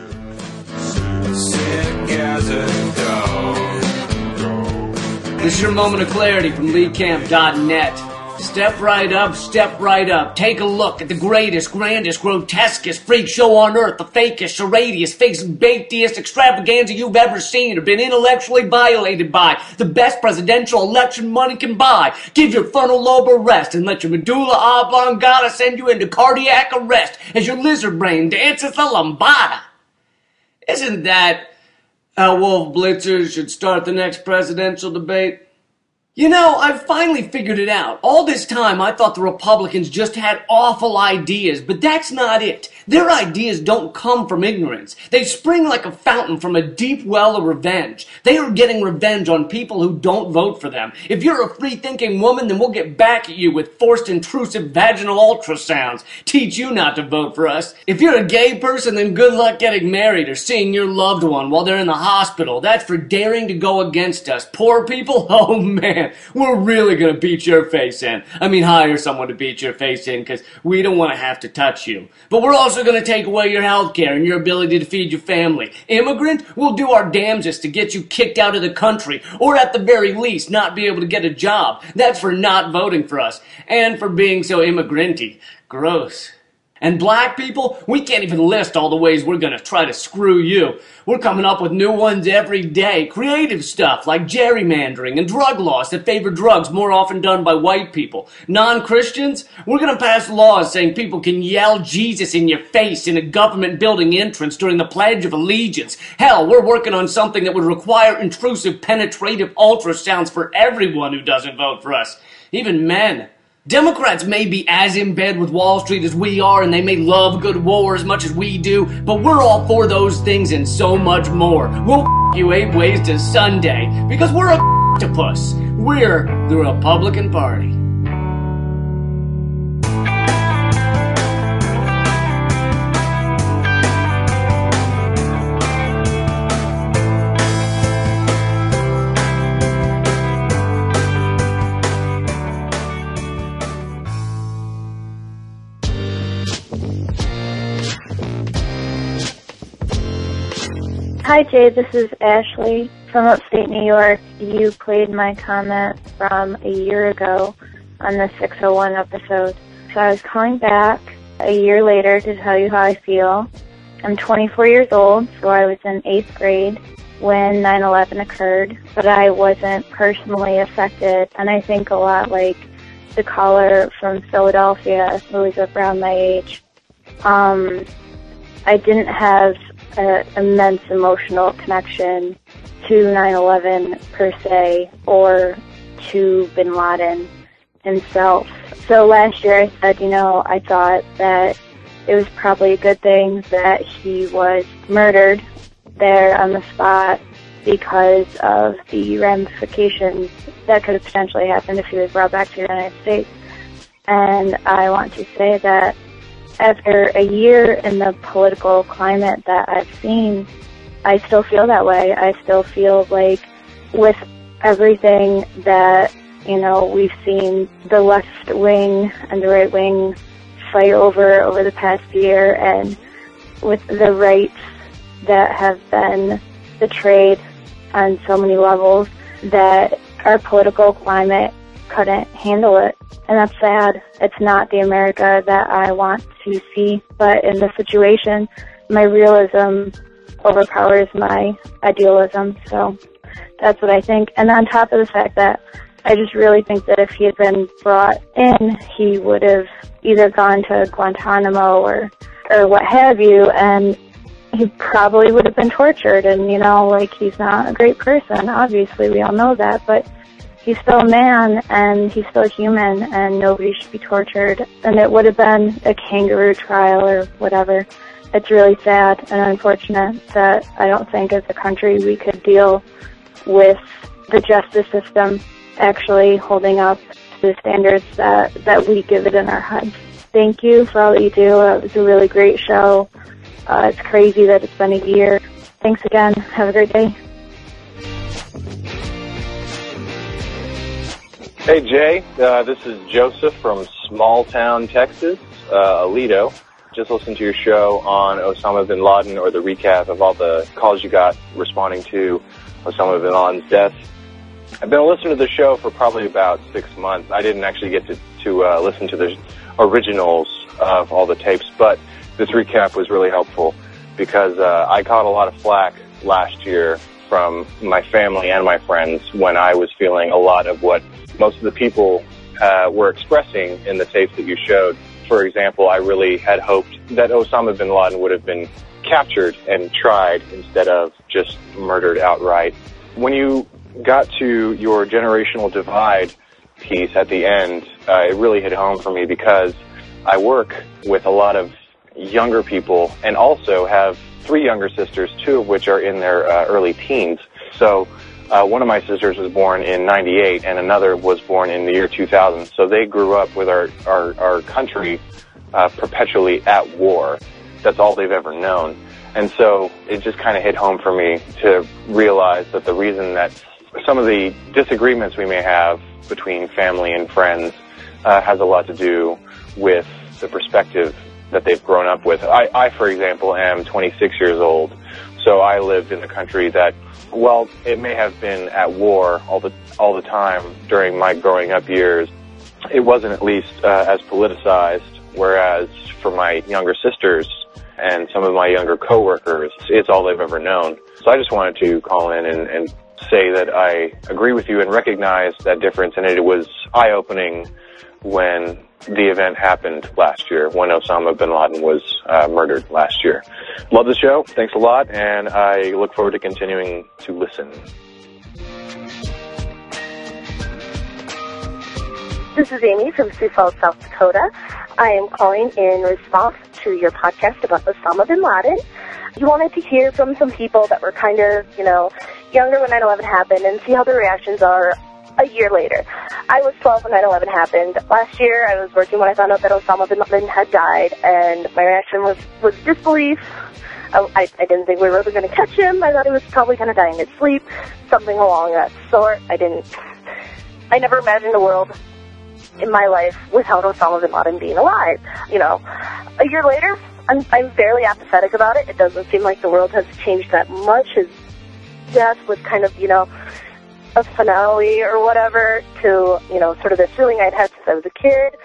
This is your moment of clarity from leecamp.net. Step right up, step right up. Take a look at the greatest, grandest, grotesquest freak show on earth, the fakest, charadiest, fakest, bakediest extravaganza you've ever seen or been intellectually violated by. The best presidential election money can buy. Give your frontal lobe a rest and let your medulla oblongata send you into cardiac arrest as your lizard brain dances the lambada. Isn't that how Wolf Blitzer should start the next presidential debate? You know, I've finally figured it out. All this time, I thought the Republicans just had awful ideas, but that's not it. Their ideas don't come from ignorance. They spring like a fountain from a deep well of revenge. They are getting revenge on people who don't vote for them. If you're a free thinking woman, then we'll get back at you with forced intrusive vaginal ultrasounds. Teach you not to vote for us. If you're a gay person, then good luck getting married or seeing your loved one while they're in the hospital. That's for daring to go against us. Poor people? Oh man, we're really gonna beat your face in. I mean, hire someone to beat your face in because we don't want to have to touch you. But we're also gonna take away your health care and your ability to feed your family. Immigrant, we'll do our damnedest to get you kicked out of the country, or at the very least, not be able to get a job. That's for not voting for us, and for being so immigranty. Gross. And black people, we can't even list all the ways we're gonna try to screw you. We're coming up with new ones every day. Creative stuff like gerrymandering and drug laws that favor drugs more often done by white people. Non-Christians, we're gonna pass laws saying people can yell Jesus in your face in a government building entrance during the Pledge of Allegiance. Hell, we're working on something that would require intrusive penetrative ultrasounds for everyone who doesn't vote for us. Even men. Democrats may be as in bed with Wall Street as we are, and they may love good war as much as we do, but we're all for those things and so much more. We'll you eight ways to Sunday because we're a octopus. We're the Republican Party. Hi, Jay. This is Ashley from upstate New York. You played my comment from a year ago on the 601 episode. So I was calling back a year later to tell you how I feel. I'm 24 years old, so I was in eighth grade when 9/11 occurred, but I wasn't personally affected, and I think a lot like the caller from Philadelphia who was around my age. Um, I didn't have an immense emotional connection to 9/11 per se, or to Bin Laden himself. So last year I said, you know, I thought that it was probably a good thing that he was murdered there on the spot because of the ramifications that could have potentially happened if he was brought back to the United States. And I want to say that after a year in the political climate that I've seen, I still feel that way. I still feel like with everything that, you know, we've seen the left wing and the right wing fight over over the past year and with the rights that have been betrayed on so many levels that our political climate couldn't handle it. And that's sad. It's not the America that I want to see. But in this situation, my realism overpowers my idealism. So that's what I think. And on top of the fact that I just really think that if he had been brought in, he would have either gone to Guantanamo or, or what have you, and he probably would have been tortured. And, you know, like, he's not a great person. Obviously, we all know that, but he's still a man and he's still human and nobody should be tortured. And it would have been a kangaroo trial or whatever. It's really sad and unfortunate that I don't think as a country we could deal with the justice system actually holding up to the standards that, that we give it in our heads. Thank you for all that you do. It was a really great show. Uh, it's crazy that it's been a year. Thanks again. Have a great day. Hey Jay, uh, this is Joseph from small town Texas, uh, Aledo. Just listened to your show on Osama bin Laden or the recap of all the calls you got responding to Osama bin Laden's death. I've been listening to the show for probably about six months. I didn't actually get to, to uh, listen to the originals of all the tapes, but this recap was really helpful because uh, I caught a lot of flack last year from my family and my friends when I was feeling a lot of what most of the people uh, were expressing in the tapes that you showed. For example, I really had hoped that Osama bin Laden would have been captured and tried instead of just murdered outright. When you got to your generational divide piece at the end, uh, it really hit home for me because I work with a lot of younger people and also have three younger sisters, two of which are in their uh, early teens. So uh, one of my sisters was born in 98 and another was born in the year 2000. So they grew up with our, our, our country uh, perpetually at war. That's all they've ever known. And so it just kind of hit home for me to realize that the reason that some of the disagreements we may have between family and friends uh, has a lot to do with the perspective that they've grown up with. I, I, for example, am 26 years old, so I lived in a country that, well, it may have been at war all the all the time during my growing up years. It wasn't at least uh, as politicized. Whereas for my younger sisters and some of my younger coworkers, it's all they've ever known. So I just wanted to call in and, and say that I agree with you and recognize that difference, and it was eye-opening when the event happened last year, when Osama bin Laden was uh, murdered last year. Love the show. Thanks a lot, and I look forward to continuing to listen. This is Amy from Sioux Falls, South Dakota. I am calling in response to your podcast about Osama bin Laden. You wanted to hear from some people that were kind of, you know, younger when 9/11 happened and see how their reactions are a year later. I was 12 when 9/11 happened. Last year, I was working when I found out that Osama bin Laden had died, and my reaction was was disbelief. I, I, didn't think we were ever going to catch him. I thought he was probably going to die in his sleep, something along that sort. I didn't. I never imagined a world in my life without Osama bin Laden being alive. You know, a year later, I'm I'm fairly apathetic about it. It doesn't seem like the world has changed that much. His death was kind of, you know, a finale or whatever to, you know, sort of the feeling I'd had since I was a kid.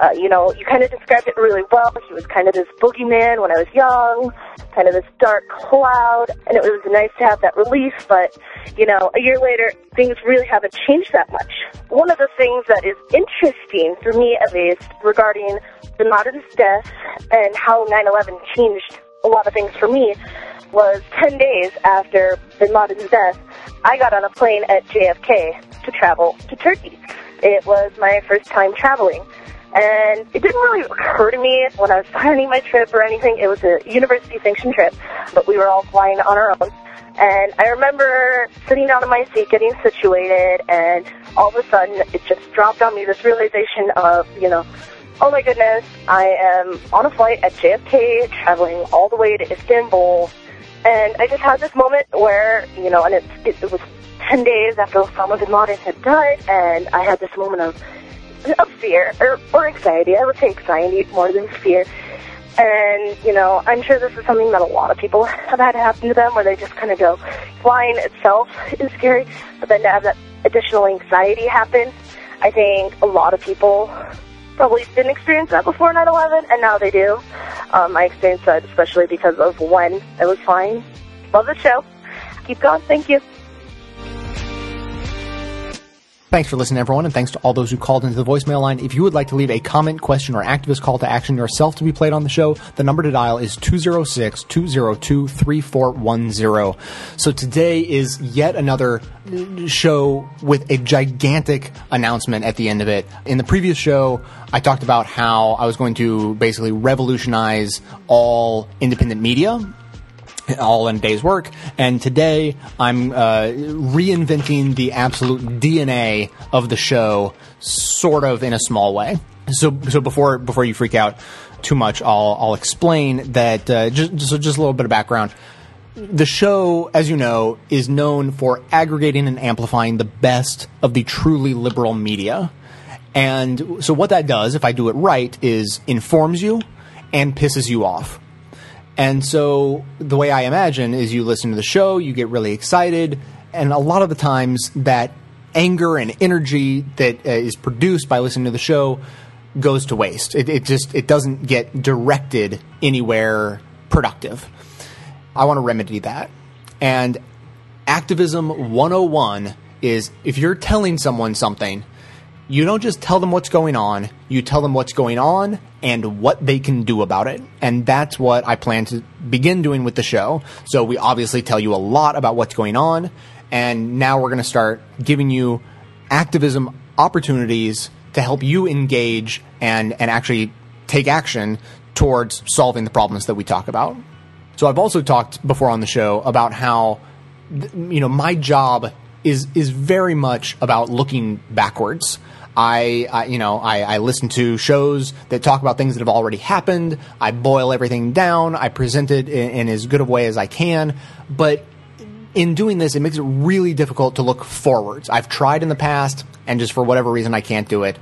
Uh, you know, you kind of described it really well. He was kind of this boogeyman when I was young, kind of this dark cloud, and it was nice to have that relief, but, you know, a year later, things really haven't changed that much. One of the things that is interesting, for me at least, regarding Bin Laden's death and how 9-11 changed a lot of things for me was 10 days after Bin Laden's death, I got on a plane at JFK to travel to Turkey. It was my first time traveling. And it didn't really occur to me when I was planning my trip or anything. It was a university sanction trip, but we were all flying on our own. And I remember sitting down in my seat, getting situated, and all of a sudden it just dropped on me this realization of, you know, oh my goodness, I am on a flight at JFK, traveling all the way to Istanbul, and I just had this moment where, you know, and it, it, it was 10 days after Osama bin Laden had died, and I had this moment of, of fear, or, or anxiety. I would say anxiety more than fear. And, you know, I'm sure this is something that a lot of people have had happen to them, where they just kind of go, flying itself is scary, but then to have that additional anxiety happen, I think a lot of people probably didn't experience that before 9-11, and now they do. Um, I experienced that especially because of when I was flying. Love the show. Keep going. Thank you. Thanks for listening, everyone, and thanks to all those who called into the voicemail line. If you would like to leave a comment, question, or activist call to action yourself to be played on the show, the number to dial is 206 202 3410. So today is yet another show with a gigantic announcement at the end of it. In the previous show, I talked about how I was going to basically revolutionize all independent media all in a day's work. And today I'm uh, reinventing the absolute DNA of the show, sort of in a small way. So, so before before you freak out too much, I'll I'll explain that. Uh, just so just a little bit of background. The show, as you know, is known for aggregating and amplifying the best of the truly liberal media. And so, what that does, if I do it right, is informs you and pisses you off. And so the way I imagine is you listen to the show, you get really excited, and a lot of the times that anger and energy that uh, is produced by listening to the show goes to waste. It, it just it doesn't get directed anywhere productive. I want to remedy that. And activism 101 is if you're telling someone something, you don't just tell them what's going on, you tell them what's going on and what they can do about it. And that's what I plan to begin doing with the show. So we obviously tell you a lot about what's going on, and now we're going to start giving you activism opportunities to help you engage and, and actually take action towards solving the problems that we talk about. So I've also talked before on the show about how you know my job is is very much about looking backwards. I, I, you know, I, I listen to shows that talk about things that have already happened. I boil everything down. I present it in, in as good a way as I can. But in doing this, it makes it really difficult to look forwards. I've tried in the past, and just for whatever reason, I can't do it.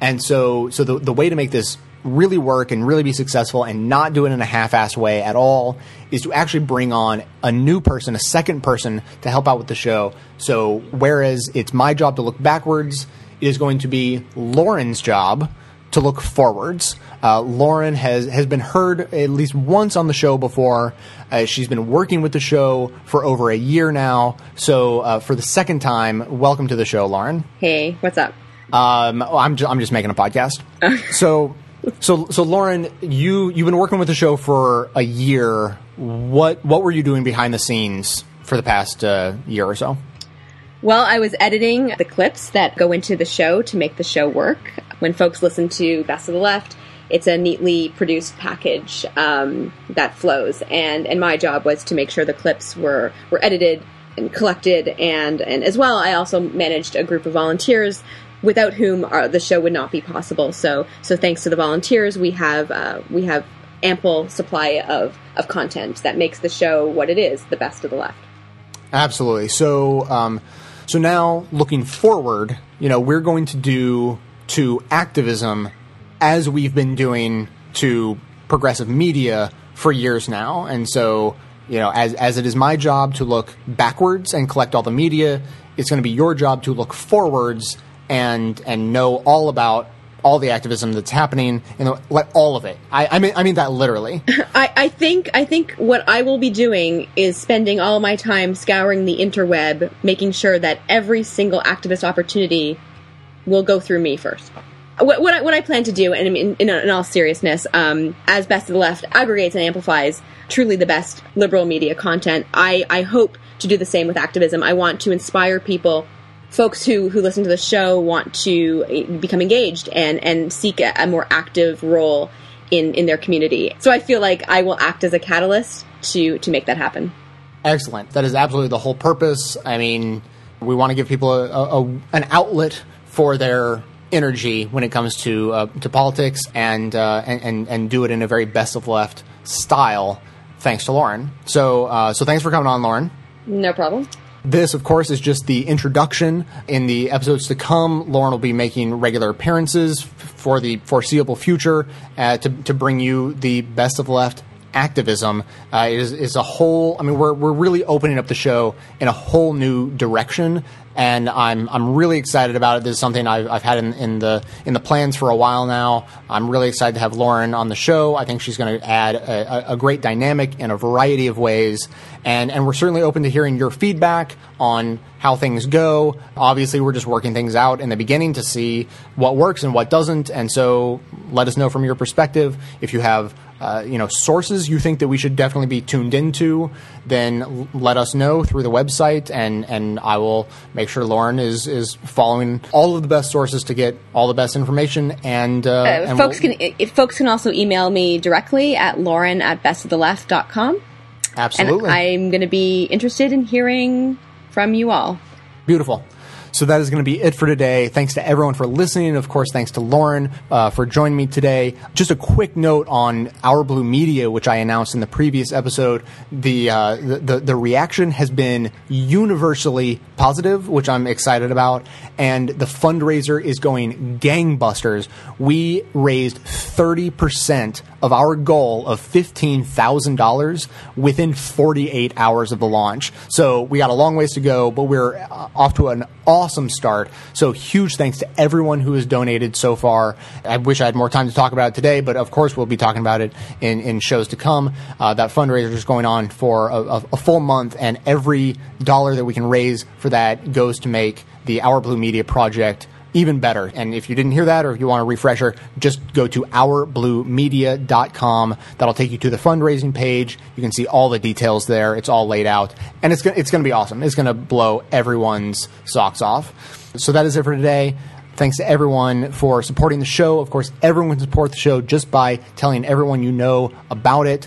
And so, so the, the way to make this really work and really be successful and not do it in a half-assed way at all is to actually bring on a new person, a second person to help out with the show. So whereas it's my job to look backwards, is going to be Lauren's job to look forwards. Uh, Lauren has has been heard at least once on the show before. Uh, she's been working with the show for over a year now. So uh, for the second time, welcome to the show, Lauren. Hey, what's up? Um, I'm ju- I'm just making a podcast. so so so Lauren, you you've been working with the show for a year. What what were you doing behind the scenes for the past uh, year or so? Well, I was editing the clips that go into the show to make the show work. When folks listen to Best of the Left, it's a neatly produced package um, that flows, and and my job was to make sure the clips were were edited and collected, and and as well, I also managed a group of volunteers without whom our, the show would not be possible. So so thanks to the volunteers, we have uh, we have ample supply of of content that makes the show what it is, the best of the left. Absolutely. So. Um, so now, looking forward, you know, we're going to do to activism as we've been doing to progressive media for years now. And so, you know, as, as it is my job to look backwards and collect all the media, it's going to be your job to look forwards and, and know all about all the activism that's happening, know, let all of it. I, I mean, I mean that literally. I, I think I think what I will be doing is spending all my time scouring the interweb, making sure that every single activist opportunity will go through me first. What, what, I, what I plan to do, and in, in, in all seriousness, um, as Best of the Left aggregates and amplifies truly the best liberal media content, I, I hope to do the same with activism. I want to inspire people folks who, who listen to the show want to eh, become engaged and, and seek a, a more active role in, in their community. So I feel like I will act as a catalyst to, to make that happen. Excellent. That is absolutely the whole purpose. I mean, we want to give people a, a, an outlet for their energy when it comes to uh, to politics and, uh, and, and and do it in a very best of left style. Thanks to Lauren. So uh, so thanks for coming on, Lauren. No problem. This, of course, is just the introduction. In the episodes to come, Lauren will be making regular appearances for the foreseeable future uh, to, to bring you the best of left activism. Uh, is, is a whole, I mean, we're, we're really opening up the show in a whole new direction and I'm I'm really excited about it. This is something I've, I've had in, in the in the plans for a while now. I'm really excited to have Lauren on the show. I think she's going to add a, a, great dynamic in a variety of ways, and and we're certainly open to hearing your feedback on how things go. Obviously, we're just working things out in the beginning to see what works and what doesn't, and so let us know from your perspective if you have uh, you know sources you think that we should definitely be tuned into, then let us know through the website, and and I will make sure Lauren is is following all of the best sources to get all the best information. And, uh, uh, and folks we'll, can if folks can also email me directly at lauren at bestoftheleft.com. Absolutely, and I'm going to be interested in hearing from you all. Beautiful. So that is going to be it for today. Thanks to everyone for listening. Of course, thanks to Lauren uh, for joining me today. Just a quick note on Our Blue Media, which I announced in the previous episode. The, uh, the, the, the reaction has been universally positive, which I'm excited about. And the fundraiser is going gangbusters. We raised 30% of our goal of $15,000 within 48 hours of the launch. So we got a long ways to go, but we're uh, off to an awesome start. So huge thanks to everyone who has donated so far. I wish I had more time to talk about it today, but of course we'll be talking about it in, in shows to come. Uh, that fundraiser is going on for a, a full month, and every dollar that we can raise for that goes to make the Our Blue Media project even better. And if you didn't hear that or if you want a refresher, just go to ourbluemedia.com. That'll take you to the fundraising page. You can see all the details there. It's all laid out. And it's, it's going to be awesome. It's going to blow everyone's socks off. So that is it for today. Thanks to everyone for supporting the show. Of course, everyone can support the show just by telling everyone you know about it.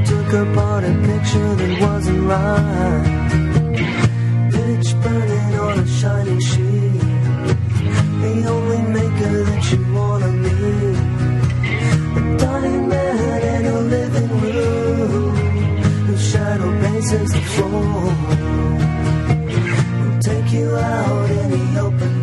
white apart a picture that wasn't right. Pitch burning on a shining sheet. The only maker that you wanna meet. A dying man in a living room. Whose shadow bases the floor. Will take you out any open